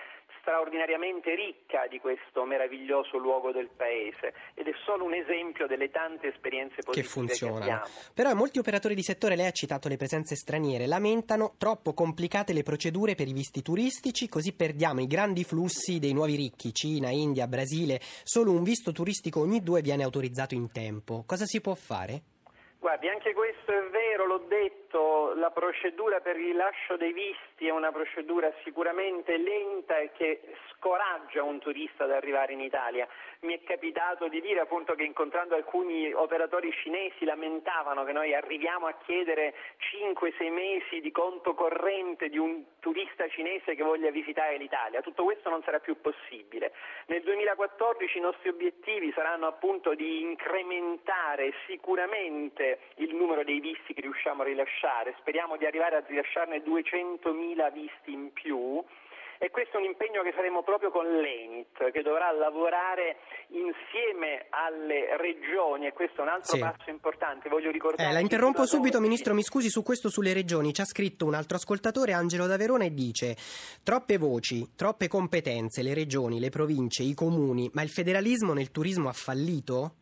[SPEAKER 9] straordinariamente ricca di questo meraviglioso luogo del paese ed è solo un esempio delle tante esperienze positive
[SPEAKER 2] che funzionano.
[SPEAKER 9] Che
[SPEAKER 2] Però molti operatori di settore, lei ha citato le presenze straniere, lamentano troppo complicate le procedure per i visti turistici, così perdiamo i grandi flussi dei nuovi ricchi, Cina, India, Brasile, solo un visto turistico ogni due viene autorizzato in tempo. Cosa si può fare?
[SPEAKER 9] Guardi, anche questo è vero, l'ho detto, la procedura per il rilascio dei visti è una procedura sicuramente lenta e che scoraggia un turista ad arrivare in Italia. Mi è capitato di dire appunto che incontrando alcuni operatori cinesi lamentavano che noi arriviamo a chiedere 5-6 mesi di conto corrente di un turista cinese che voglia visitare l'Italia. Tutto questo non sarà più possibile. Nel 2014 i nostri obiettivi saranno appunto di incrementare sicuramente il numero dei visti che riusciamo a rilasciare, speriamo di arrivare a rilasciarne 200.000 visti in più e questo è un impegno che faremo proprio con l'Enit, che dovrà lavorare insieme alle regioni e questo è un altro sì. passo importante. Voglio ricordare.
[SPEAKER 2] Eh, la interrompo subito, Ministro, mi scusi su questo sulle regioni. Ci ha scritto un altro ascoltatore, Angelo da Verona, e dice: troppe voci, troppe competenze, le regioni, le province, i comuni, ma il federalismo nel turismo ha fallito?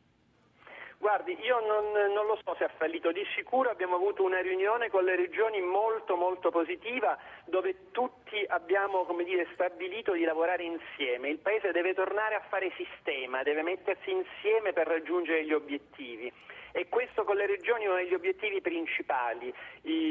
[SPEAKER 9] Guardi, io non, non, lo so se ha fallito, di sicuro abbiamo avuto una riunione con le regioni molto molto positiva dove tutti abbiamo dire, stabilito di lavorare insieme. Il Paese deve tornare a fare sistema, deve mettersi insieme per raggiungere gli obiettivi e questo con le regioni è uno degli obiettivi principali.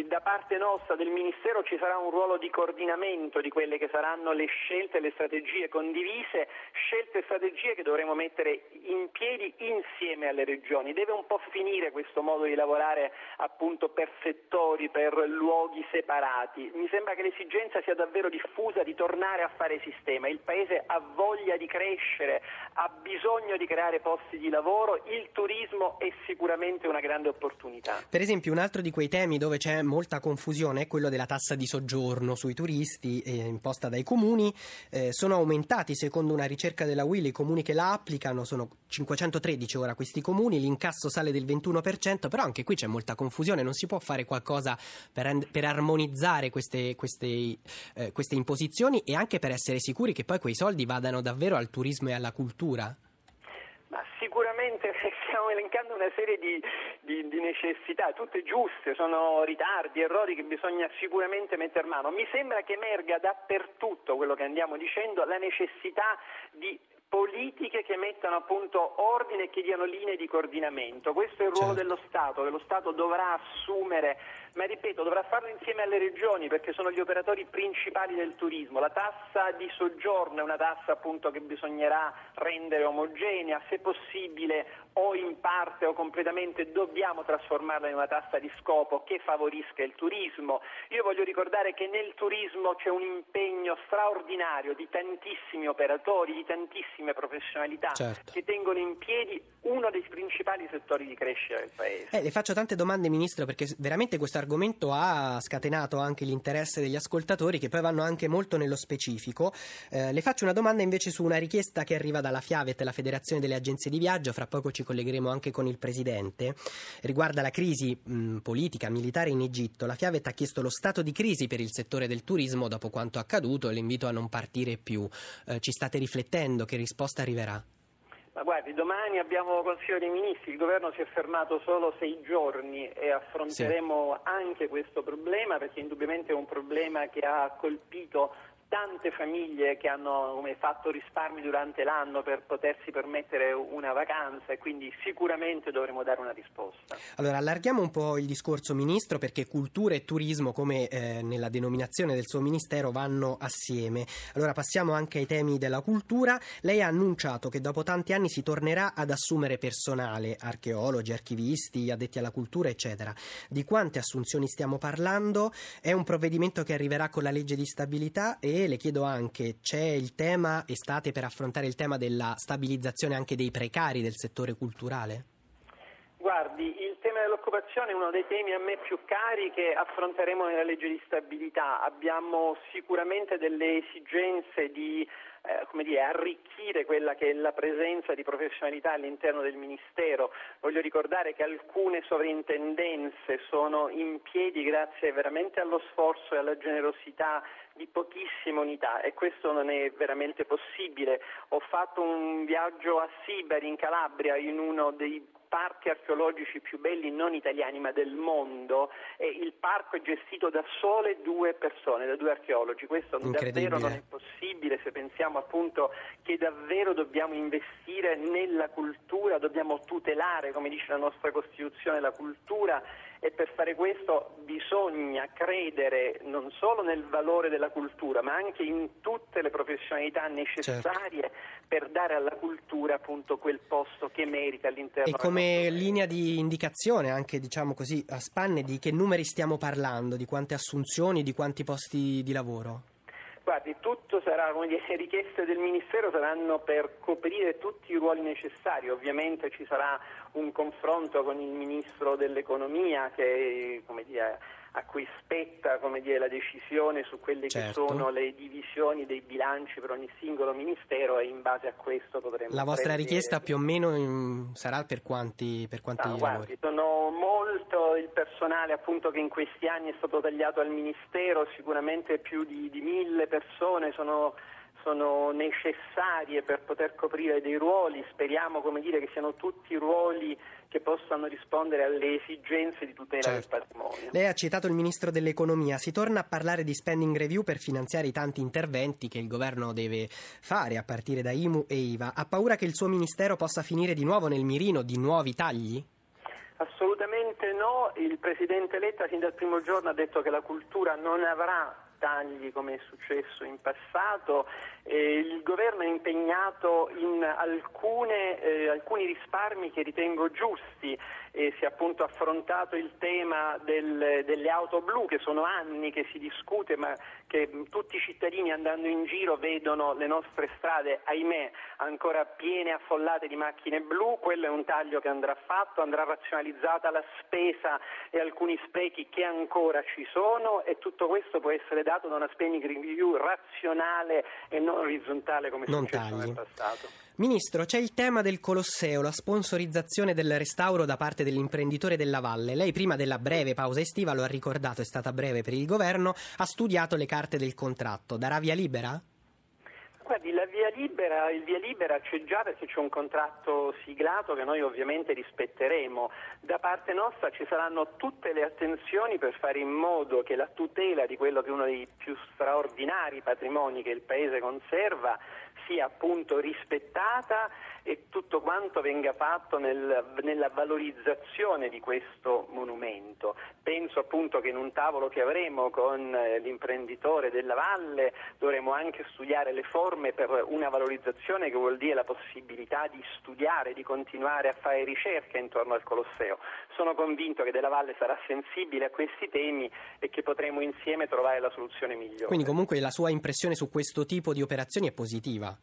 [SPEAKER 9] Da parte nostra del Ministero ci sarà un ruolo di coordinamento di quelle che saranno le scelte e le strategie condivise, scelte e strategie che dovremo mettere in piedi insieme alle regioni. Deve un po' finire questo modo di lavorare appunto per settori, per luoghi separati. Mi sembra che l'esigenza sia davvero diffusa di tornare a fare sistema. Il Paese ha voglia di crescere, ha bisogno di creare posti di lavoro, il turismo è sicuramente sicuramente una grande opportunità.
[SPEAKER 2] Per esempio, un altro di quei temi dove c'è molta confusione è quello della tassa di soggiorno sui turisti eh, imposta dai comuni. Eh, sono aumentati, secondo una ricerca della Will, i comuni che la applicano sono 513 ora questi comuni, l'incasso sale del 21%, però anche qui c'è molta confusione, non si può fare qualcosa per, per armonizzare queste, queste, eh, queste imposizioni e anche per essere sicuri che poi quei soldi vadano davvero al turismo e alla cultura?
[SPEAKER 9] Ma sicuramente elencando una serie di, di, di, necessità, tutte giuste, sono ritardi, errori che bisogna sicuramente mettere mano. Mi sembra che emerga dappertutto quello che andiamo dicendo, la necessità di politiche che mettano appunto ordine e che diano linee di coordinamento. Questo è il ruolo certo. dello Stato, che lo Stato dovrà assumere, ma ripeto, dovrà farlo insieme alle regioni perché sono gli operatori principali del turismo. La tassa di soggiorno è una tassa appunto che bisognerà rendere omogenea, se possibile o in parte o completamente dobbiamo trasformarla in una tassa di scopo che favorisca il turismo. Io voglio ricordare che nel turismo c'è un impegno straordinario di tantissimi operatori, di tantissime professionalità certo. che tengono in piedi uno dei principali settori di crescita del Paese.
[SPEAKER 2] Eh, le faccio tante domande, Ministro, perché veramente questo argomento ha scatenato anche l'interesse degli ascoltatori che poi vanno anche molto nello specifico. Eh, le faccio una domanda invece su una richiesta che arriva dalla Fiavet, la Federazione delle Agenzie di Viaggio, fra poco ci collegheremo anche con il Presidente, riguarda la crisi mh, politica, militare in Egitto. La Fiavet ha chiesto lo stato di crisi per il settore del turismo dopo quanto accaduto e l'invito a non partire più. Eh, ci state riflettendo? Che risposta arriverà?
[SPEAKER 9] Ma guardi, domani abbiamo Consiglio dei Ministri, il governo si è fermato solo sei giorni e affronteremo sì. anche questo problema perché indubbiamente è un problema che ha colpito tante famiglie che hanno fatto risparmi durante l'anno per potersi permettere una vacanza e quindi sicuramente dovremo dare una risposta.
[SPEAKER 2] Allora allarghiamo un po' il discorso Ministro perché cultura e turismo come eh, nella denominazione del suo Ministero vanno assieme. Allora passiamo anche ai temi della cultura. Lei ha annunciato che dopo tanti anni si tornerà ad assumere personale, archeologi, archivisti, addetti alla cultura eccetera. Di quante assunzioni stiamo parlando? È un provvedimento che arriverà con la legge di stabilità e le chiedo anche, c'è il tema, estate per affrontare il tema della stabilizzazione anche dei precari del settore culturale?
[SPEAKER 9] Guardi, il tema dell'occupazione è uno dei temi a me più cari che affronteremo nella legge di stabilità. Abbiamo sicuramente delle esigenze di eh, come dire, arricchire quella che è la presenza di professionalità all'interno del Ministero. Voglio ricordare che alcune sovrintendenze sono in piedi grazie veramente allo sforzo e alla generosità di pochissime unità e questo non è veramente possibile. Ho fatto un viaggio a Sibari in Calabria in uno dei parchi archeologici più belli non italiani ma del mondo e il parco è gestito da sole due persone, da due archeologi. Questo davvero non è possibile se pensiamo appunto che davvero dobbiamo investire nella cultura, dobbiamo tutelare, come dice la nostra Costituzione, la cultura e per fare questo bisogna credere non solo nel valore della cultura ma anche in tutte le professionalità necessarie certo. per dare alla cultura appunto quel posto che merita all'interno
[SPEAKER 2] E come linea di indicazione anche diciamo così a spanne di che numeri stiamo parlando, di quante assunzioni, di quanti posti di lavoro?
[SPEAKER 9] Guardi, tutto sarà, come dire, le richieste del Ministero saranno per coprire tutti i ruoli necessari, ovviamente ci sarà un confronto con il Ministro dell'Economia che come dire, a cui spetta dire, la decisione su quelle certo. che sono le divisioni dei bilanci per ogni singolo ministero e in base a questo potremo...
[SPEAKER 2] La vostra prendere... richiesta più o meno in... sarà per quanti, per quanti
[SPEAKER 9] no, guardi, sono molto il personale appunto che in questi anni è stato tagliato al ministero, sicuramente più di, di mille persone sono sono necessarie per poter coprire dei ruoli, speriamo dire, che siano tutti ruoli che possano rispondere alle esigenze di tutela certo. del patrimonio.
[SPEAKER 2] Lei ha citato il Ministro dell'Economia, si torna a parlare di spending review per finanziare i tanti interventi che il governo deve fare a partire da IMU e IVA. Ha paura che il suo Ministero possa finire di nuovo nel mirino di nuovi tagli?
[SPEAKER 9] Assolutamente no, il Presidente Letta sin dal primo giorno ha detto che la cultura non avrà tagli come è successo in passato. Eh, il governo è impegnato in alcune, eh, alcuni risparmi che ritengo giusti e si è appunto affrontato il tema del, delle auto blu che sono anni che si discute ma che tutti i cittadini andando in giro vedono le nostre strade, ahimè, ancora piene affollate di macchine blu, quello è un taglio che andrà fatto, andrà razionalizzata la spesa e alcuni sprechi che ancora ci sono e tutto questo può essere dato da una spending review razionale e non orizzontale come è successo nel passato.
[SPEAKER 2] Ministro, c'è il tema del Colosseo, la sponsorizzazione del restauro da parte dell'imprenditore della Valle. Lei prima della breve pausa estiva, lo ha ricordato, è stata breve per il governo, ha studiato le carte del contratto. Darà via libera?
[SPEAKER 9] Guardi, via libera, il via libera c'è già perché c'è un contratto siglato che noi ovviamente rispetteremo. Da parte nostra ci saranno tutte le attenzioni per fare in modo che la tutela di quello che è uno dei più straordinari patrimoni che il Paese conserva sia appunto rispettata e tutto quanto venga fatto nel, nella valorizzazione di questo monumento. Penso appunto che in un tavolo che avremo con eh, l'imprenditore della Valle dovremo anche studiare le forme per una valorizzazione che vuol dire la possibilità di studiare, di continuare a fare ricerca intorno al Colosseo. Sono convinto che della Valle sarà sensibile a questi temi e che potremo insieme trovare la soluzione migliore.
[SPEAKER 2] Quindi comunque la sua impressione su questo tipo di operazioni è positiva?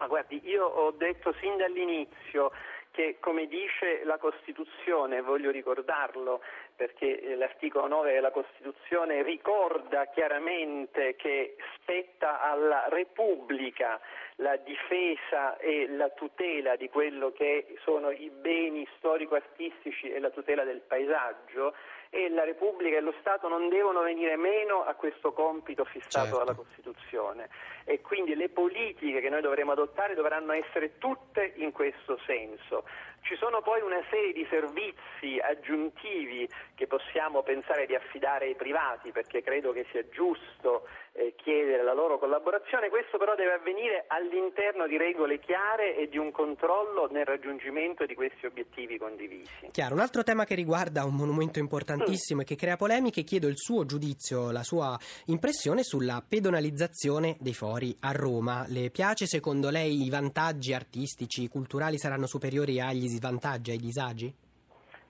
[SPEAKER 9] Ma guardi, io ho detto sin dall'inizio che come dice la Costituzione, voglio ricordarlo perché eh, l'articolo 9 della Costituzione ricorda chiaramente che spetta alla Repubblica la difesa e la tutela di quello che sono i beni storico-artistici e la tutela del paesaggio e la Repubblica e lo Stato non devono venire meno a questo compito fissato certo. dalla Costituzione e quindi le politiche che noi dovremo adottare dovranno essere tutte in questo senso. Ci sono poi una serie di servizi aggiuntivi che possiamo pensare di affidare ai privati perché credo che sia giusto eh, chiedere la loro collaborazione, questo però deve avvenire all'interno di regole chiare e di un controllo nel raggiungimento di questi obiettivi condivisi.
[SPEAKER 2] Chiaro, un altro tema che riguarda un monumento importantissimo mm. e che crea polemiche, chiedo il suo giudizio, la sua impressione sulla pedonalizzazione dei fori a Roma. Le piace secondo lei i vantaggi artistici, culturali saranno superiori agli svantaggi, ai disagi?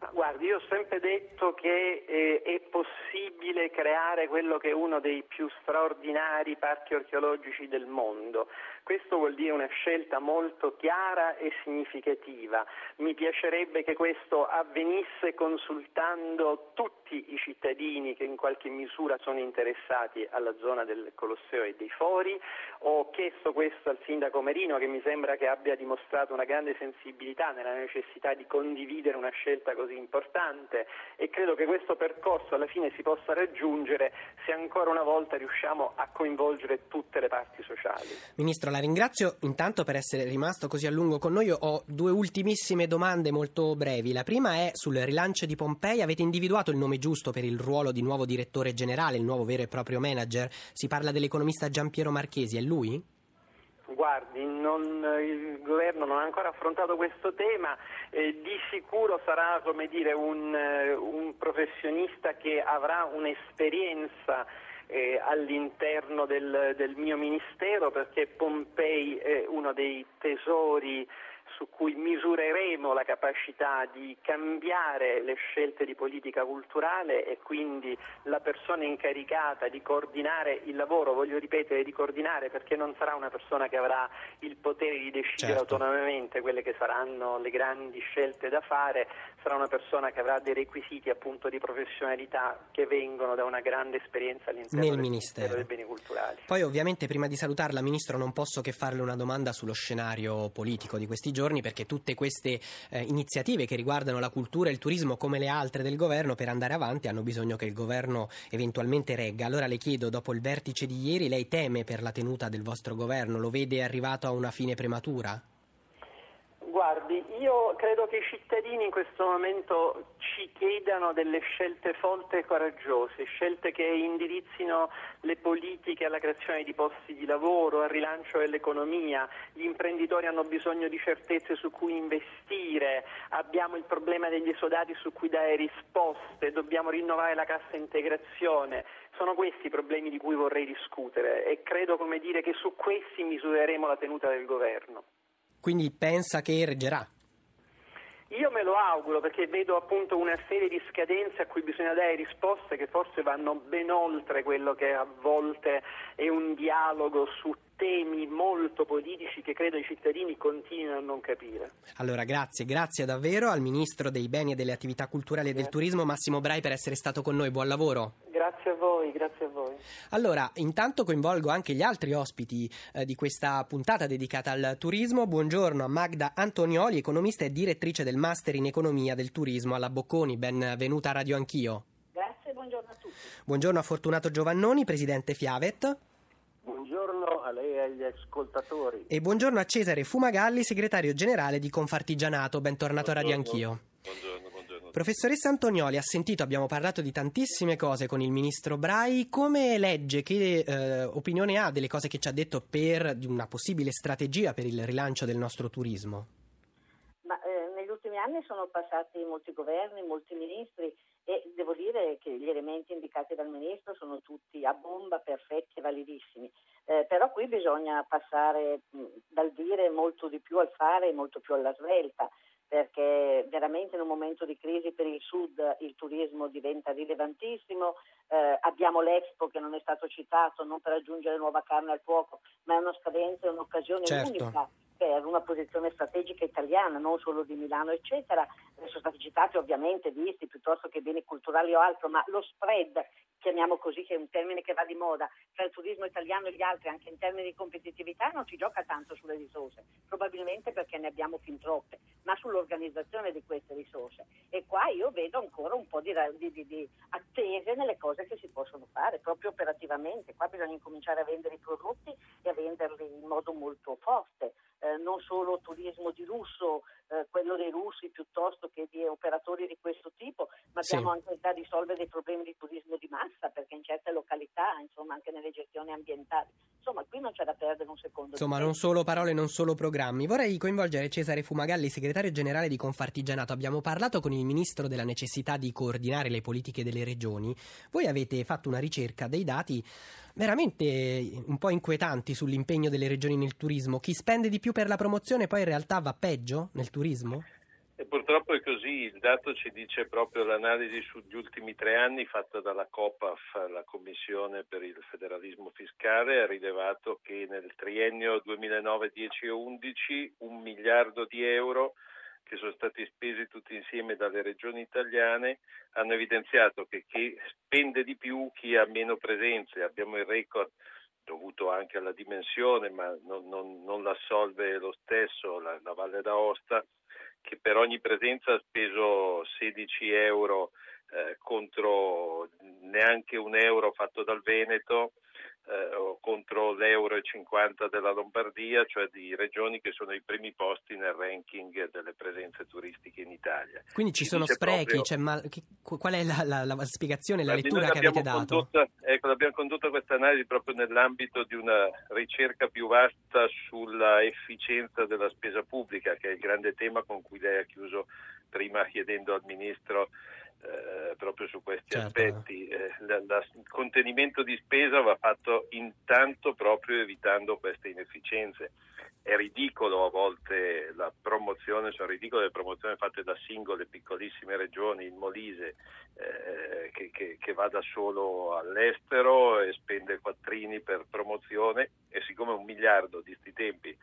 [SPEAKER 9] Guardi, io ho sempre detto che eh, è possibile creare quello che è uno dei più straordinari parchi archeologici del mondo. Questo vuol dire una scelta molto chiara e significativa. Mi piacerebbe che questo avvenisse consultando tutti i cittadini che in qualche misura sono interessati alla zona del Colosseo e dei Fori. Ho chiesto questo al sindaco Merino che mi sembra che abbia dimostrato una grande sensibilità nella necessità di condividere una scelta così importante e credo che questo percorso alla fine si possa raggiungere se ancora una volta riusciamo a coinvolgere tutte le parti sociali.
[SPEAKER 2] Ministro, la ringrazio intanto per essere rimasto così a lungo con noi. Ho due ultimissime domande molto brevi. La prima è sul rilancio di Pompei. Avete individuato il nome giusto per il ruolo di nuovo direttore generale, il nuovo vero e proprio manager? Si parla dell'economista Giampiero Marchesi, è lui?
[SPEAKER 9] Guardi, non, il governo non ha ancora affrontato questo tema, eh, di sicuro sarà dire, un, eh, un professionista che avrà un'esperienza eh, all'interno del, del, mio ministero perché Pompei è uno dei tesori su cui misureremo la capacità di cambiare le scelte di politica culturale e quindi la persona incaricata di coordinare il lavoro, voglio ripetere di coordinare perché non sarà una persona che avrà il potere di decidere certo. autonomamente quelle che saranno le grandi scelte da fare, sarà una persona che avrà dei requisiti appunto di professionalità che vengono da una grande esperienza all'interno
[SPEAKER 2] Nel
[SPEAKER 9] del
[SPEAKER 2] Ministero
[SPEAKER 9] dei Beni Culturali.
[SPEAKER 2] Poi ovviamente prima di salutarla Ministro non posso che farle una domanda sullo scenario politico di questi giorni giorni perché tutte queste eh, iniziative che riguardano la cultura e il turismo come le altre del governo per andare avanti hanno bisogno che il governo eventualmente regga. Allora le chiedo, dopo il vertice di ieri, lei teme per la tenuta del vostro governo? Lo vede arrivato a una fine prematura?
[SPEAKER 9] Guardi, io credo che i cittadini in questo momento ci chiedano delle scelte forti e coraggiose, scelte che indirizzino le politiche alla creazione di posti di lavoro, al rilancio dell'economia. Gli imprenditori hanno bisogno di certezze su cui investire, abbiamo il problema degli esodati su cui dare risposte, dobbiamo rinnovare la cassa integrazione. Sono questi i problemi di cui vorrei discutere e credo dire, che su questi misureremo la tenuta del governo.
[SPEAKER 2] Quindi pensa che reggerà?
[SPEAKER 9] Io me lo auguro perché vedo appunto una serie di scadenze a cui bisogna dare risposte che forse vanno ben oltre quello che a volte è un dialogo su temi molto politici che credo i cittadini continuino a non capire.
[SPEAKER 2] Allora grazie, grazie davvero al Ministro dei Beni e delle Attività Culturali e del Turismo Massimo Brai per essere stato con noi, buon lavoro.
[SPEAKER 9] Grazie voi, grazie a voi.
[SPEAKER 2] Allora, intanto coinvolgo anche gli altri ospiti eh, di questa puntata dedicata al turismo. Buongiorno a Magda Antonioli, economista e direttrice del Master in Economia del Turismo alla Bocconi. Benvenuta a Radio Anch'io.
[SPEAKER 10] Grazie, buongiorno a tutti.
[SPEAKER 2] Buongiorno a Fortunato Giovannoni, presidente Fiavet.
[SPEAKER 11] Buongiorno a lei e
[SPEAKER 10] agli ascoltatori.
[SPEAKER 2] E buongiorno a Cesare Fumagalli, segretario generale di Confartigianato. Bentornato a Radio Anch'io.
[SPEAKER 11] Buongiorno, buongiorno.
[SPEAKER 2] Professoressa Antonioli, ha sentito, abbiamo parlato di tantissime cose con il ministro Brai. Come legge, che eh, opinione ha delle cose che ci ha detto per una possibile strategia per il rilancio del nostro turismo?
[SPEAKER 10] Ma eh, negli ultimi anni sono passati molti governi, molti ministri e devo dire che gli elementi indicati dal Ministro sono tutti a bomba, perfetti e validissimi. Eh, però qui bisogna passare mh, dal dire molto di più al fare e molto più alla svelta perché veramente in un momento di crisi per il Sud il turismo diventa rilevantissimo, eh, abbiamo l'Expo che non è stato citato non per aggiungere nuova carne al fuoco, ma è una scadenza, è un'occasione
[SPEAKER 2] Certo.
[SPEAKER 10] unica per una posizione strategica italiana, non solo di Milano, eccetera. Sono stati citati ovviamente visti piuttosto che beni culturali o altro, ma lo spread, chiamiamo così, che è un termine che va di moda, tra il turismo italiano e gli altri, anche in termini di competitività, non ci gioca tanto sulle risorse, probabilmente perché ne abbiamo fin troppe, ma sull'organizzazione di queste risorse. E qua io vedo ancora un po' di- di- di attese nelle cose che si possono fare, proprio operativamente. Qua bisogna incominciare a vendere i prodotti e a venderli in modo molto forte. Eh, non solo turismo di lusso, eh, quello dei russi piuttosto che di operatori di questo tipo, ma
[SPEAKER 2] Sì.
[SPEAKER 10] abbiamo anche da risolvere dei problemi di turismo di massa, perché in certe località, insomma, anche nelle gestioni ambientali. Insomma, qui non c'è da perdere un secondo.
[SPEAKER 2] Insomma, non solo parole, non solo programmi. Vorrei coinvolgere Cesare Fumagalli, segretario generale di Confartigianato. Abbiamo parlato con il ministro della necessità di coordinare le politiche delle regioni. Voi avete fatto una ricerca dei dati veramente un po' inquietanti sull'impegno delle regioni nel turismo. Chi spende di più per la promozione poi in realtà va peggio nel turismo?
[SPEAKER 11] E purtroppo è così, il dato ci dice proprio l'analisi sugli ultimi tre anni fatta dalla COPAF, la Commissione per il federalismo fiscale, ha rilevato che nel triennio 2009, 10 e 11 un miliardo di euro che sono stati spesi tutti insieme dalle regioni italiane hanno evidenziato che chi spende di più, chi ha meno presenze, abbiamo il record dovuto anche alla dimensione, ma non, non- non l'assolve lo stesso la, la Valle d'Aosta, che per ogni presenza ha speso 16 euro eh, contro neanche un euro fatto dal Veneto eh, contro l'euro e 50 della Lombardia, cioè di regioni che sono ai primi posti nel ranking delle presenze turistiche in Italia.
[SPEAKER 2] Quindi ci
[SPEAKER 11] Si
[SPEAKER 2] sono sprechi,
[SPEAKER 11] proprio-
[SPEAKER 2] c'è mal- che- qual è la, la- la spiegazione, la lettura che avete dato?
[SPEAKER 11] Condotta, ecco, l'abbiamo condotta questa analisi proprio nell'ambito di una ricerca più vasta sulla efficienza della spesa pubblica, che è il grande tema con cui lei ha chiuso prima chiedendo al Ministro eh, proprio su questi
[SPEAKER 2] Certo.
[SPEAKER 11] aspetti. Eh, il contenimento di spesa va fatto intanto proprio evitando queste inefficienze. È ridicolo a volte la promozione, sono ridicole le promozioni fatte da singole piccolissime regioni, il Molise eh, che, che- che va da solo all'estero e spende quattrini per promozione e siccome un miliardo di sti tempi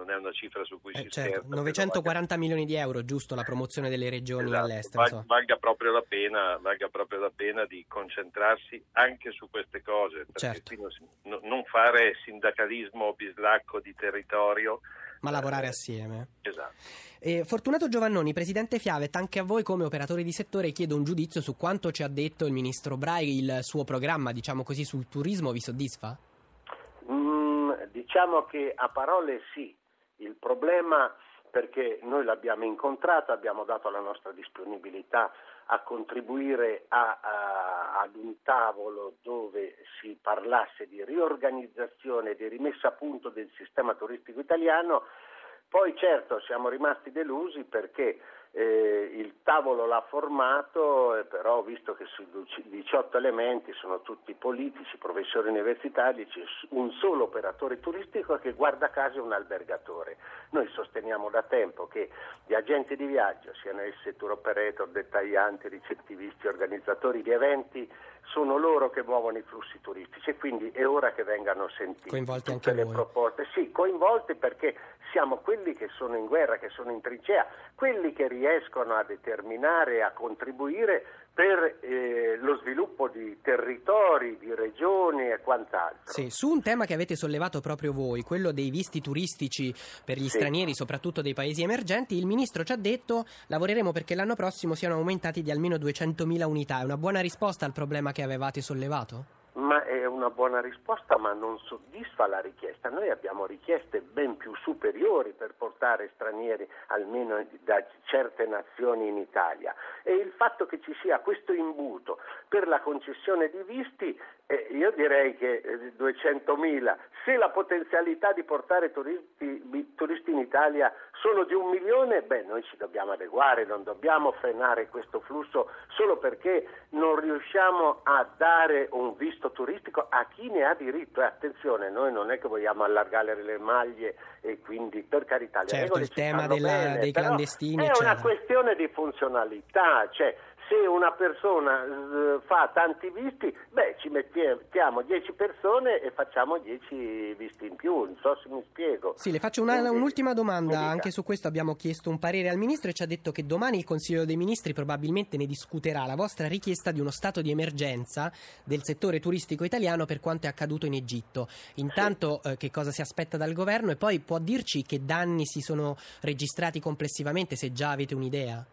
[SPEAKER 11] non è una cifra su cui
[SPEAKER 2] Eh,
[SPEAKER 11] si
[SPEAKER 2] certo,
[SPEAKER 11] scherza, credo
[SPEAKER 2] 940 milioni di euro, giusto, la promozione delle regioni
[SPEAKER 11] Esatto,
[SPEAKER 2] all'estero.
[SPEAKER 11] val-
[SPEAKER 2] so.
[SPEAKER 11] valga, proprio la pena, valga proprio la pena di concentrarsi anche su queste cose, perché
[SPEAKER 2] Certo.
[SPEAKER 11] non, non fare sindacalismo bislacco di territorio.
[SPEAKER 2] Ma lavorare
[SPEAKER 11] eh,
[SPEAKER 2] assieme.
[SPEAKER 11] Esatto.
[SPEAKER 2] Eh, Fortunato Giovannoni, presidente Fiavet, anche a voi come operatori di settore chiedo un giudizio su quanto ci ha detto il ministro Brai, il suo programma, diciamo così, sul turismo vi soddisfa?
[SPEAKER 10] Mm, diciamo che a parole sì, il problema perché noi l'abbiamo incontrato, abbiamo dato la nostra disponibilità a contribuire a- a- ad un tavolo dove si parlasse di riorganizzazione di rimessa a punto del sistema turistico italiano. Poi certo siamo rimasti delusi perché eh, il tavolo l'ha formato, eh, però visto che sui 18 elementi sono tutti politici, professori universitari, c'è un solo operatore turistico che guarda caso è un albergatore. Noi sosteniamo da tempo che gli agenti di viaggio, siano essi tour operator, dettaglianti, ricettivisti, organizzatori di eventi, sono loro che muovono i flussi turistici e quindi è ora che vengano sentiti
[SPEAKER 2] Coinvolti anche
[SPEAKER 10] le
[SPEAKER 2] voi.
[SPEAKER 10] proposte. Sì, coinvolti perché siamo quelli che sono in guerra, che sono in trincea, quelli che riescono a determinare e a contribuire per eh, lo sviluppo di territori, di regioni e quant'altro.
[SPEAKER 2] Sì, su un tema che avete sollevato proprio voi, quello dei visti turistici per gli
[SPEAKER 10] Sì.
[SPEAKER 2] stranieri, soprattutto dei paesi emergenti, il ministro ci ha detto lavoreremo perché l'anno prossimo siano aumentati di almeno 200.000 unità. È una buona risposta al problema che avevate sollevato?
[SPEAKER 10] Ma è una buona risposta, ma non soddisfa la richiesta. Noi abbiamo richieste ben più superiori per portare stranieri, almeno da certe nazioni in Italia. E il fatto che ci sia questo imbuto per la concessione di visti, eh, io direi che eh, 200.000, se la potenzialità di portare turisti, turisti in Italia sono di un milione, beh, noi ci dobbiamo adeguare, non dobbiamo frenare questo flusso solo perché non riusciamo a dare un visto turistico a chi ne ha diritto. E attenzione, noi non è che vogliamo allargare le maglie e quindi per carità le
[SPEAKER 2] certo,
[SPEAKER 10] regole
[SPEAKER 2] il tema della,
[SPEAKER 10] bene,
[SPEAKER 2] dei clandestini.
[SPEAKER 10] È
[SPEAKER 2] eccetera.
[SPEAKER 10] una questione di funzionalità, cioè se una persona uh, fa tanti visti, beh, ci mettiamo 10 persone e facciamo 10 visti in più, non so se mi spiego.
[SPEAKER 2] Sì, le faccio una, Quindi, un'ultima domanda, anche su questo abbiamo chiesto un parere al Ministro e ci ha detto che domani il Consiglio dei Ministri probabilmente ne discuterà la vostra richiesta di uno stato di emergenza del settore turistico italiano per quanto è accaduto in Egitto. Intanto sì. eh, che cosa si aspetta dal governo e poi può dirci che danni si sono registrati complessivamente, se già avete un'idea?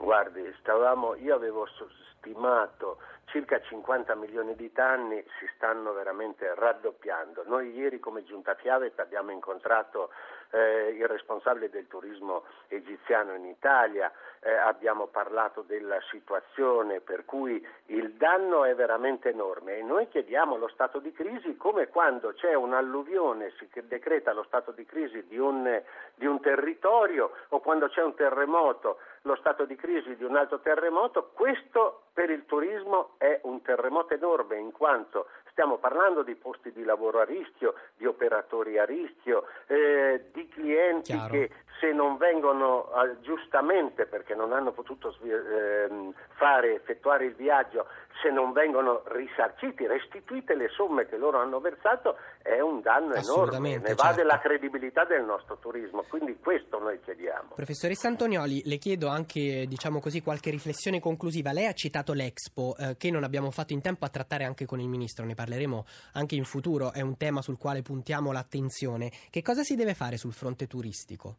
[SPEAKER 10] Guardi, stavamo, io avevo stimato circa 50 milioni di danni, si stanno veramente raddoppiando. Noi ieri come Giunta Fiavet abbiamo incontrato eh, il responsabile del turismo egiziano in Italia, eh, abbiamo parlato della situazione per cui il danno è veramente enorme e noi chiediamo lo stato di crisi come quando c'è un'alluvione si decreta lo stato di crisi di un, di un territorio o quando c'è un terremoto lo stato di crisi di un altro terremoto, questo per il turismo è un terremoto enorme in quanto stiamo parlando di posti di lavoro a rischio, di operatori a rischio, eh, di clienti
[SPEAKER 2] Chiaro.
[SPEAKER 10] che se non vengono eh, giustamente perché non hanno potuto eh, fare, effettuare il viaggio, se non vengono risarciti, restituite le somme che loro hanno versato, è un danno enorme, ne va
[SPEAKER 2] certo.
[SPEAKER 10] della credibilità del nostro turismo, quindi questo noi chiediamo.
[SPEAKER 2] Professoressa Antonioli, le chiedo anche diciamo così, qualche riflessione conclusiva. Lei ha citato l'Expo eh, che non abbiamo fatto in tempo a trattare anche con il Ministro, ne parleremo anche in futuro, è un tema sul quale puntiamo l'attenzione. Che cosa si deve fare sul fronte turistico?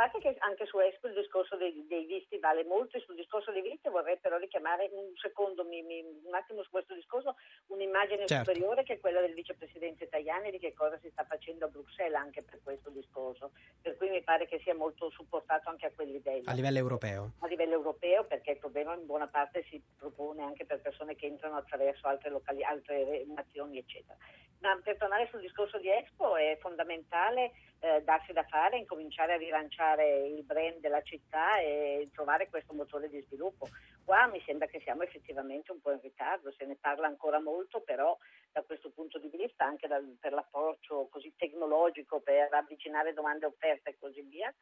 [SPEAKER 12] Parte che anche su Expo il discorso dei, dei visti vale molto e sul discorso dei visti vorrei però richiamare un secondo, mi, mi, un attimo su questo discorso, un'immagine certo. superiore che è quella del vicepresidente Tajani di che cosa si sta facendo a Bruxelles anche per questo discorso, per cui mi pare che sia molto supportato anche a quel livello.
[SPEAKER 2] A livello europeo?
[SPEAKER 12] A livello europeo perché il problema in buona parte si propone anche per persone che entrano attraverso altre, locali, altre nazioni eccetera. Ma per tornare sul discorso di Expo è fondamentale eh, darsi da fare, incominciare a rilanciare il brand della città e trovare questo motore di sviluppo. Qua mi sembra che siamo effettivamente un po' in ritardo, se ne parla ancora molto, però da questo punto di vista, anche dal, per l'approccio così tecnologico per avvicinare domande e offerte e così via,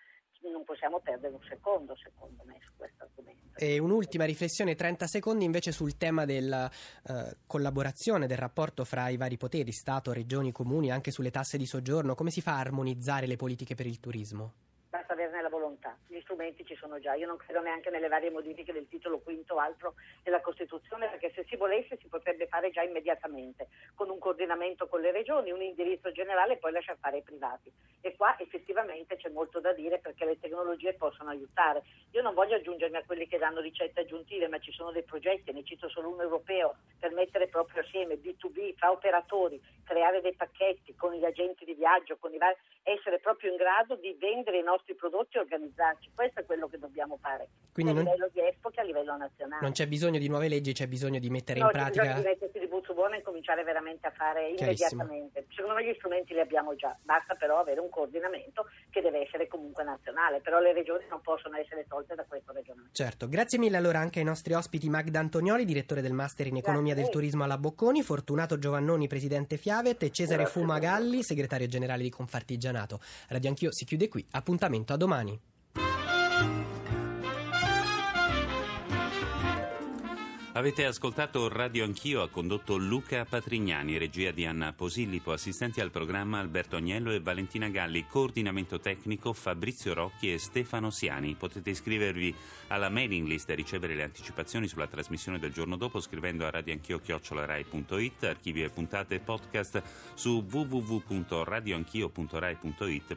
[SPEAKER 12] non possiamo perdere un secondo, secondo me, su questo argomento.
[SPEAKER 2] E un'ultima riflessione, 30 secondi invece sul tema della eh, collaborazione, del rapporto fra i vari poteri, Stato, regioni, comuni, anche sulle tasse di soggiorno. Come si fa a armonizzare le politiche per il turismo?
[SPEAKER 12] Basta averne la volontà strumenti ci sono già. Io non credo neanche nelle varie modifiche del titolo quinto o altro della Costituzione, perché se si volesse si potrebbe fare già immediatamente, con un coordinamento con le regioni, un indirizzo generale e poi lasciare fare ai privati. E qua effettivamente c'è molto da dire perché le tecnologie possono aiutare. Io non voglio aggiungermi a quelli che danno ricette aggiuntive, ma ci sono dei progetti, ne cito solo uno europeo, per mettere proprio assieme B2B fra operatori, creare dei pacchetti con gli agenti di viaggio, vari, essere proprio in grado di vendere i nostri prodotti e organizzarci questo è quello che dobbiamo fare,
[SPEAKER 2] Quindi
[SPEAKER 12] a
[SPEAKER 2] non...
[SPEAKER 12] livello di Expo che a livello nazionale.
[SPEAKER 2] Non c'è bisogno di nuove leggi, c'è bisogno di mettere
[SPEAKER 12] no,
[SPEAKER 2] in pratica...
[SPEAKER 12] c'è bisogno di mettersi di buzzo buono e cominciare veramente a fare immediatamente. Secondo me gli strumenti li abbiamo già, basta però avere un coordinamento che deve essere comunque nazionale, però le regioni non possono essere tolte da questo ragionamento.
[SPEAKER 2] Certo, grazie mille allora anche ai nostri ospiti Magda Antonioli, direttore del Master in Economia grazie. del Turismo alla Bocconi, Fortunato Giovannoni, presidente Fiavet e Cesare grazie. Fumagalli, segretario generale di Confartigianato. Radio Anch'io si chiude qui, appuntamento a domani.
[SPEAKER 13] Avete ascoltato Radio Anch'io, ha condotto Luca Patrignani, regia di Anna Posillipo, assistenti al programma Alberto Agnello e Valentina Galli, coordinamento tecnico Fabrizio Rocchi e Stefano Siani. Potete iscrivervi alla mailing list e ricevere le anticipazioni sulla trasmissione del giorno dopo scrivendo a radioanchio.rai.it, archivio e puntate podcast su www.radioanchio.rai.it